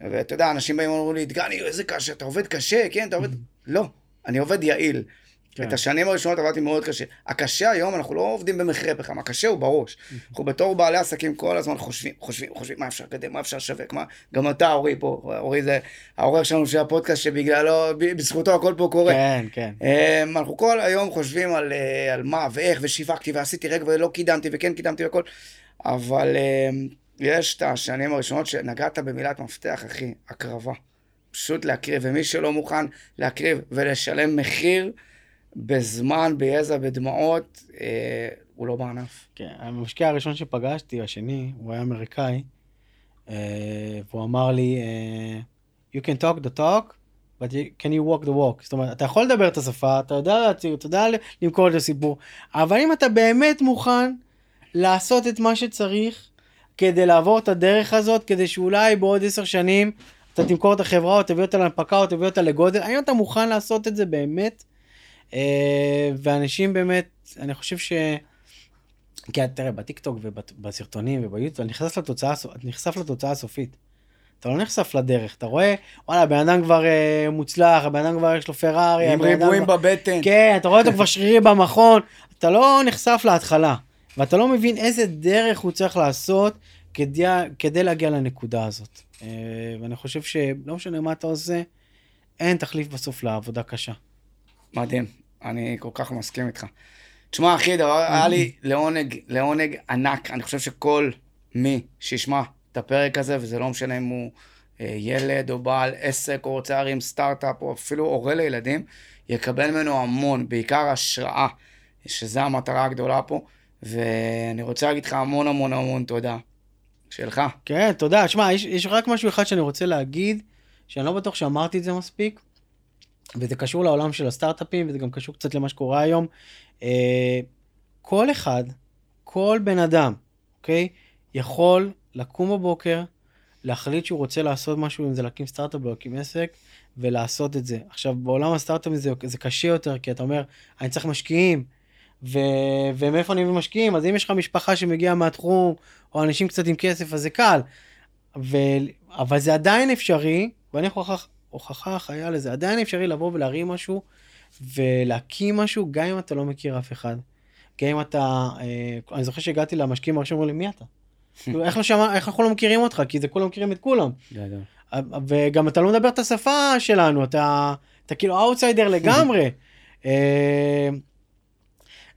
S1: ואתה יודע, אנשים באים ואומרים לי, דגני, איזה קשה, אתה עובד קשה, כן, אתה עובד... לא, אני עובד יעיל. כן. את השנים הראשונות עבדתי מאוד קשה. הקשה היום, אנחנו לא עובדים במחירי פחם, הקשה הוא בראש. אנחנו בתור בעלי עסקים כל הזמן חושבים, חושבים, חושבים מה אפשר לקדם, מה אפשר לשווק, מה... גם אתה, אורי פה, אורי זה העורך שלנו של הפודקאסט שבגללו, בזכותו הכל פה קורה.
S2: כן, כן.
S1: אמ, אנחנו כל היום חושבים על, אה, על מה ואיך, ושיווקתי ועשיתי רגע ולא קידמתי וכן קידמתי והכל, אבל אמ, יש את השנים הראשונות שנגעת במילת מפתח, אחי, הקרבה. פשוט להקריב, ומי שלא מוכן להקריב ולשלם מחיר, בזמן, ביזע, בדמעות, אה, הוא לא בענף.
S2: כן, המשקיע הראשון שפגשתי, השני, הוא היה אמריקאי, אה, והוא אמר לי, אה, you can talk the talk, but you, can you walk the walk? זאת אומרת, אתה יכול לדבר את השפה, אתה יודע אתה יודע למכור את הסיפור, אבל אם אתה באמת מוכן לעשות את מה שצריך כדי לעבור את הדרך הזאת, כדי שאולי בעוד עשר שנים אתה תמכור את החברה או תביא אותה להנפקה או תביא אותה לגודל, האם אתה מוכן לעשות את זה באמת? אה, ואנשים באמת, אני חושב ש... כי תראה, בטיקטוק ובסרטונים וביוטיוב, אתה נחשף לתוצאה, נחשף לתוצאה הסופית. אתה לא נחשף לדרך, אתה רואה, וואלה, הבן אדם כבר אה, מוצלח, הבן אדם כבר יש לו פרארי,
S1: עם ריבועים
S2: כבר-
S1: בבטן.
S2: כן, אתה רואה אותו כבר שרירי במכון, אתה לא נחשף להתחלה, ואתה לא מבין איזה דרך הוא צריך לעשות כדי, כדי להגיע לנקודה הזאת. אה, ואני חושב שלא משנה מה אתה עושה, אין תחליף בסוף לעבודה קשה.
S1: מדהים, אני כל כך מסכים איתך. תשמע, אחי, דבר, היה לי לעונג, לעונג ענק. אני חושב שכל מי שישמע את הפרק הזה, וזה לא משנה אם הוא אה, ילד או בעל עסק, או רוצה להרים סטארט-אפ, או אפילו הורה לילדים, יקבל ממנו המון, בעיקר השראה, שזו המטרה הגדולה פה. ואני רוצה להגיד לך המון המון המון תודה. שלך.
S2: כן, תודה. שמע, יש, יש רק משהו אחד שאני רוצה להגיד, שאני לא בטוח שאמרתי את זה מספיק, וזה קשור לעולם של הסטארט-אפים, וזה גם קשור קצת למה שקורה היום. אה, כל אחד, כל בן אדם, אוקיי, יכול לקום בבוקר, להחליט שהוא רוצה לעשות משהו, אם זה להקים סטארט-אפ או להקים עסק, ולעשות את זה. עכשיו, בעולם הסטארט-אפים זה, זה קשה יותר, כי אתה אומר, אני צריך משקיעים, ו... ומאיפה אני מביא משקיעים? אז אם יש לך משפחה שמגיעה מהתחום, או אנשים קצת עם כסף, אז זה קל. ו... אבל זה עדיין אפשרי, ואני הוכחה, הוכחה חיה לזה, עדיין אפשרי לבוא ולהרים משהו, ולהקים משהו, גם אם אתה לא מכיר אף אחד. גם אם אתה, אה, אני זוכר שהגעתי למשקיעים הראשונים, אמרו לי, מי אתה? כאילו, איך, לא שמע, איך אנחנו לא מכירים אותך? כי זה כולם מכירים את כולם. וגם אתה לא מדבר את השפה שלנו, אתה, אתה כאילו אאוטסיידר לגמרי. אה,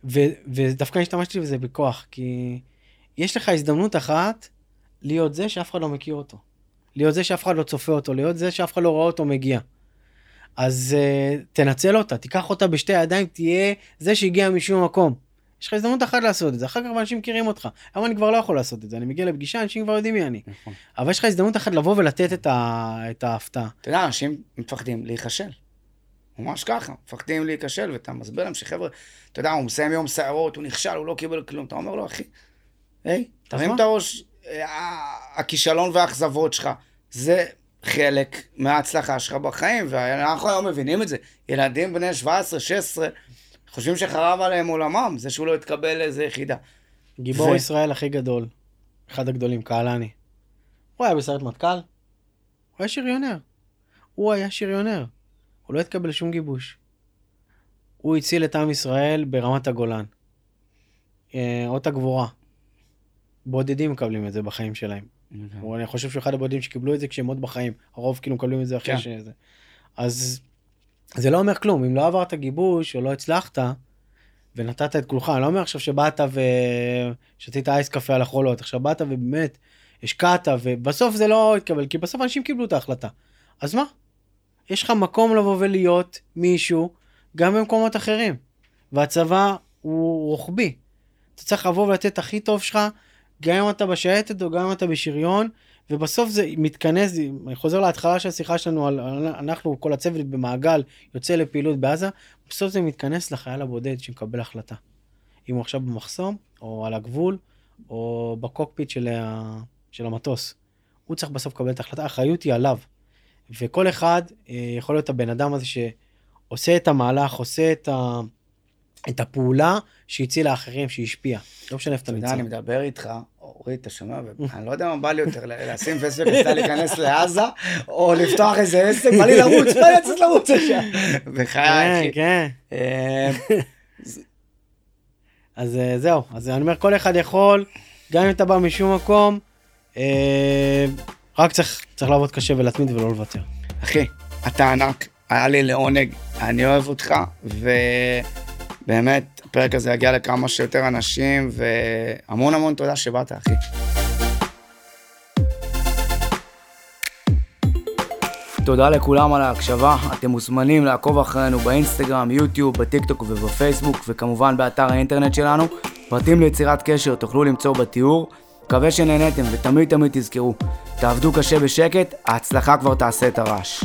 S2: ו- ודווקא השתמשתי בזה בכוח, כי יש לך הזדמנות אחת להיות זה שאף אחד לא מכיר אותו. להיות זה שאף אחד לא צופה אותו, להיות זה שאף אחד לא רואה אותו מגיע. אז uh, תנצל אותה, תיקח אותה בשתי הידיים, תהיה זה שהגיע משום מקום. יש לך הזדמנות אחת לעשות את זה, אחר כך אנשים מכירים אותך. היום אני כבר לא יכול לעשות את זה, אני מגיע לפגישה, אנשים כבר יודעים מי אני.
S1: נכון.
S2: אבל יש לך הזדמנות אחת לבוא ולתת את, ה... את ההפתעה.
S1: אתה יודע, אנשים מפחדים להיכשל. ממש ככה, מפחדים להיכשל, ואתה מסביר להם שחבר'ה, אתה יודע, הוא מסיים יום סערות, הוא נכשל, הוא לא קיבל כלום. אתה אומר לו, אחי, היי, תרים? את הראש, הכישלון והאכזבות שלך, זה חלק מההצלחה שלך בחיים, ואנחנו היום מבינים את זה. ילדים בני 17, 16, חושבים שחרב עליהם עולמם, זה שהוא לא התקבל לאיזה יחידה.
S2: גיבור
S1: ו-
S2: ישראל הכי גדול, אחד הגדולים, קהלני. הוא היה בסרט מטכ"ל, הוא היה שריונר. הוא היה שריונר. הוא לא התקבל לשום גיבוש. הוא הציל את עם ישראל ברמת הגולן. אה, אות הגבורה. בודדים מקבלים את זה בחיים שלהם. הוא- אני חושב שהוא אחד הבודדים שקיבלו את זה כשהם עוד בחיים. הרוב כאילו מקבלים את זה אחרי
S1: כן.
S2: שזה. אז זה לא אומר כלום. אם לא עברת גיבוש או לא הצלחת, ונתת את כולך, אני לא אומר עכשיו שבאת ושתית אייס קפה על החולות, עכשיו באת ובאמת השקעת, ובסוף זה לא התקבל, כי בסוף אנשים קיבלו את ההחלטה. אז מה? יש לך מקום לבוא ולהיות מישהו גם במקומות אחרים. והצבא הוא רוחבי. אתה צריך לבוא ולתת הכי טוב שלך, גם אם אתה בשייטת או גם אם אתה בשריון, ובסוף זה מתכנס, אני חוזר להתחלה של השיחה שלנו, על, אנחנו, כל הצוות במעגל, יוצא לפעילות בעזה, בסוף זה מתכנס לחייל הבודד שמקבל החלטה. אם הוא עכשיו במחסום, או על הגבול, או בקוקפיט של, ה, של המטוס. הוא צריך בסוף לקבל את ההחלטה, האחריות היא עליו. וכל אחד אה, יכול להיות הבן אדם הזה שעושה את המהלך, עושה את, ה, את הפעולה שהצילה אחרים, שהשפיעה. לא משנה איפה אתה נמצא.
S1: אני מדבר איתך, אורי, אתה שומע? ואני לא יודע מה בא לי יותר, לשים וסט וקסדה להיכנס לעזה, או לפתוח איזה עסק, בא לי לרוץ, בא לי לצאת לרוץ לשם. בחיי,
S2: כן,
S1: אחי.
S2: כן.
S1: אה,
S2: אז אה, זהו, אז אני אומר, כל אחד יכול, גם אם אתה בא משום מקום, אה, רק צריך, צריך לעבוד קשה ולהתמיד ולא לוותר.
S1: אחי, אתה ענק, היה לי לעונג, אני אוהב אותך, ובאמת, הפרק הזה יגיע לכמה שיותר אנשים, והמון המון תודה שבאת, אחי. תודה לכולם על ההקשבה, אתם מוזמנים לעקוב אחרינו באינסטגרם, יוטיוב, בטיקטוק ובפייסבוק, וכמובן באתר האינטרנט שלנו. פרטים ליצירת קשר תוכלו למצוא בתיאור. מקווה שנהניתם, ותמיד תמיד תזכרו, תעבדו קשה בשקט, ההצלחה כבר תעשה את הרעש.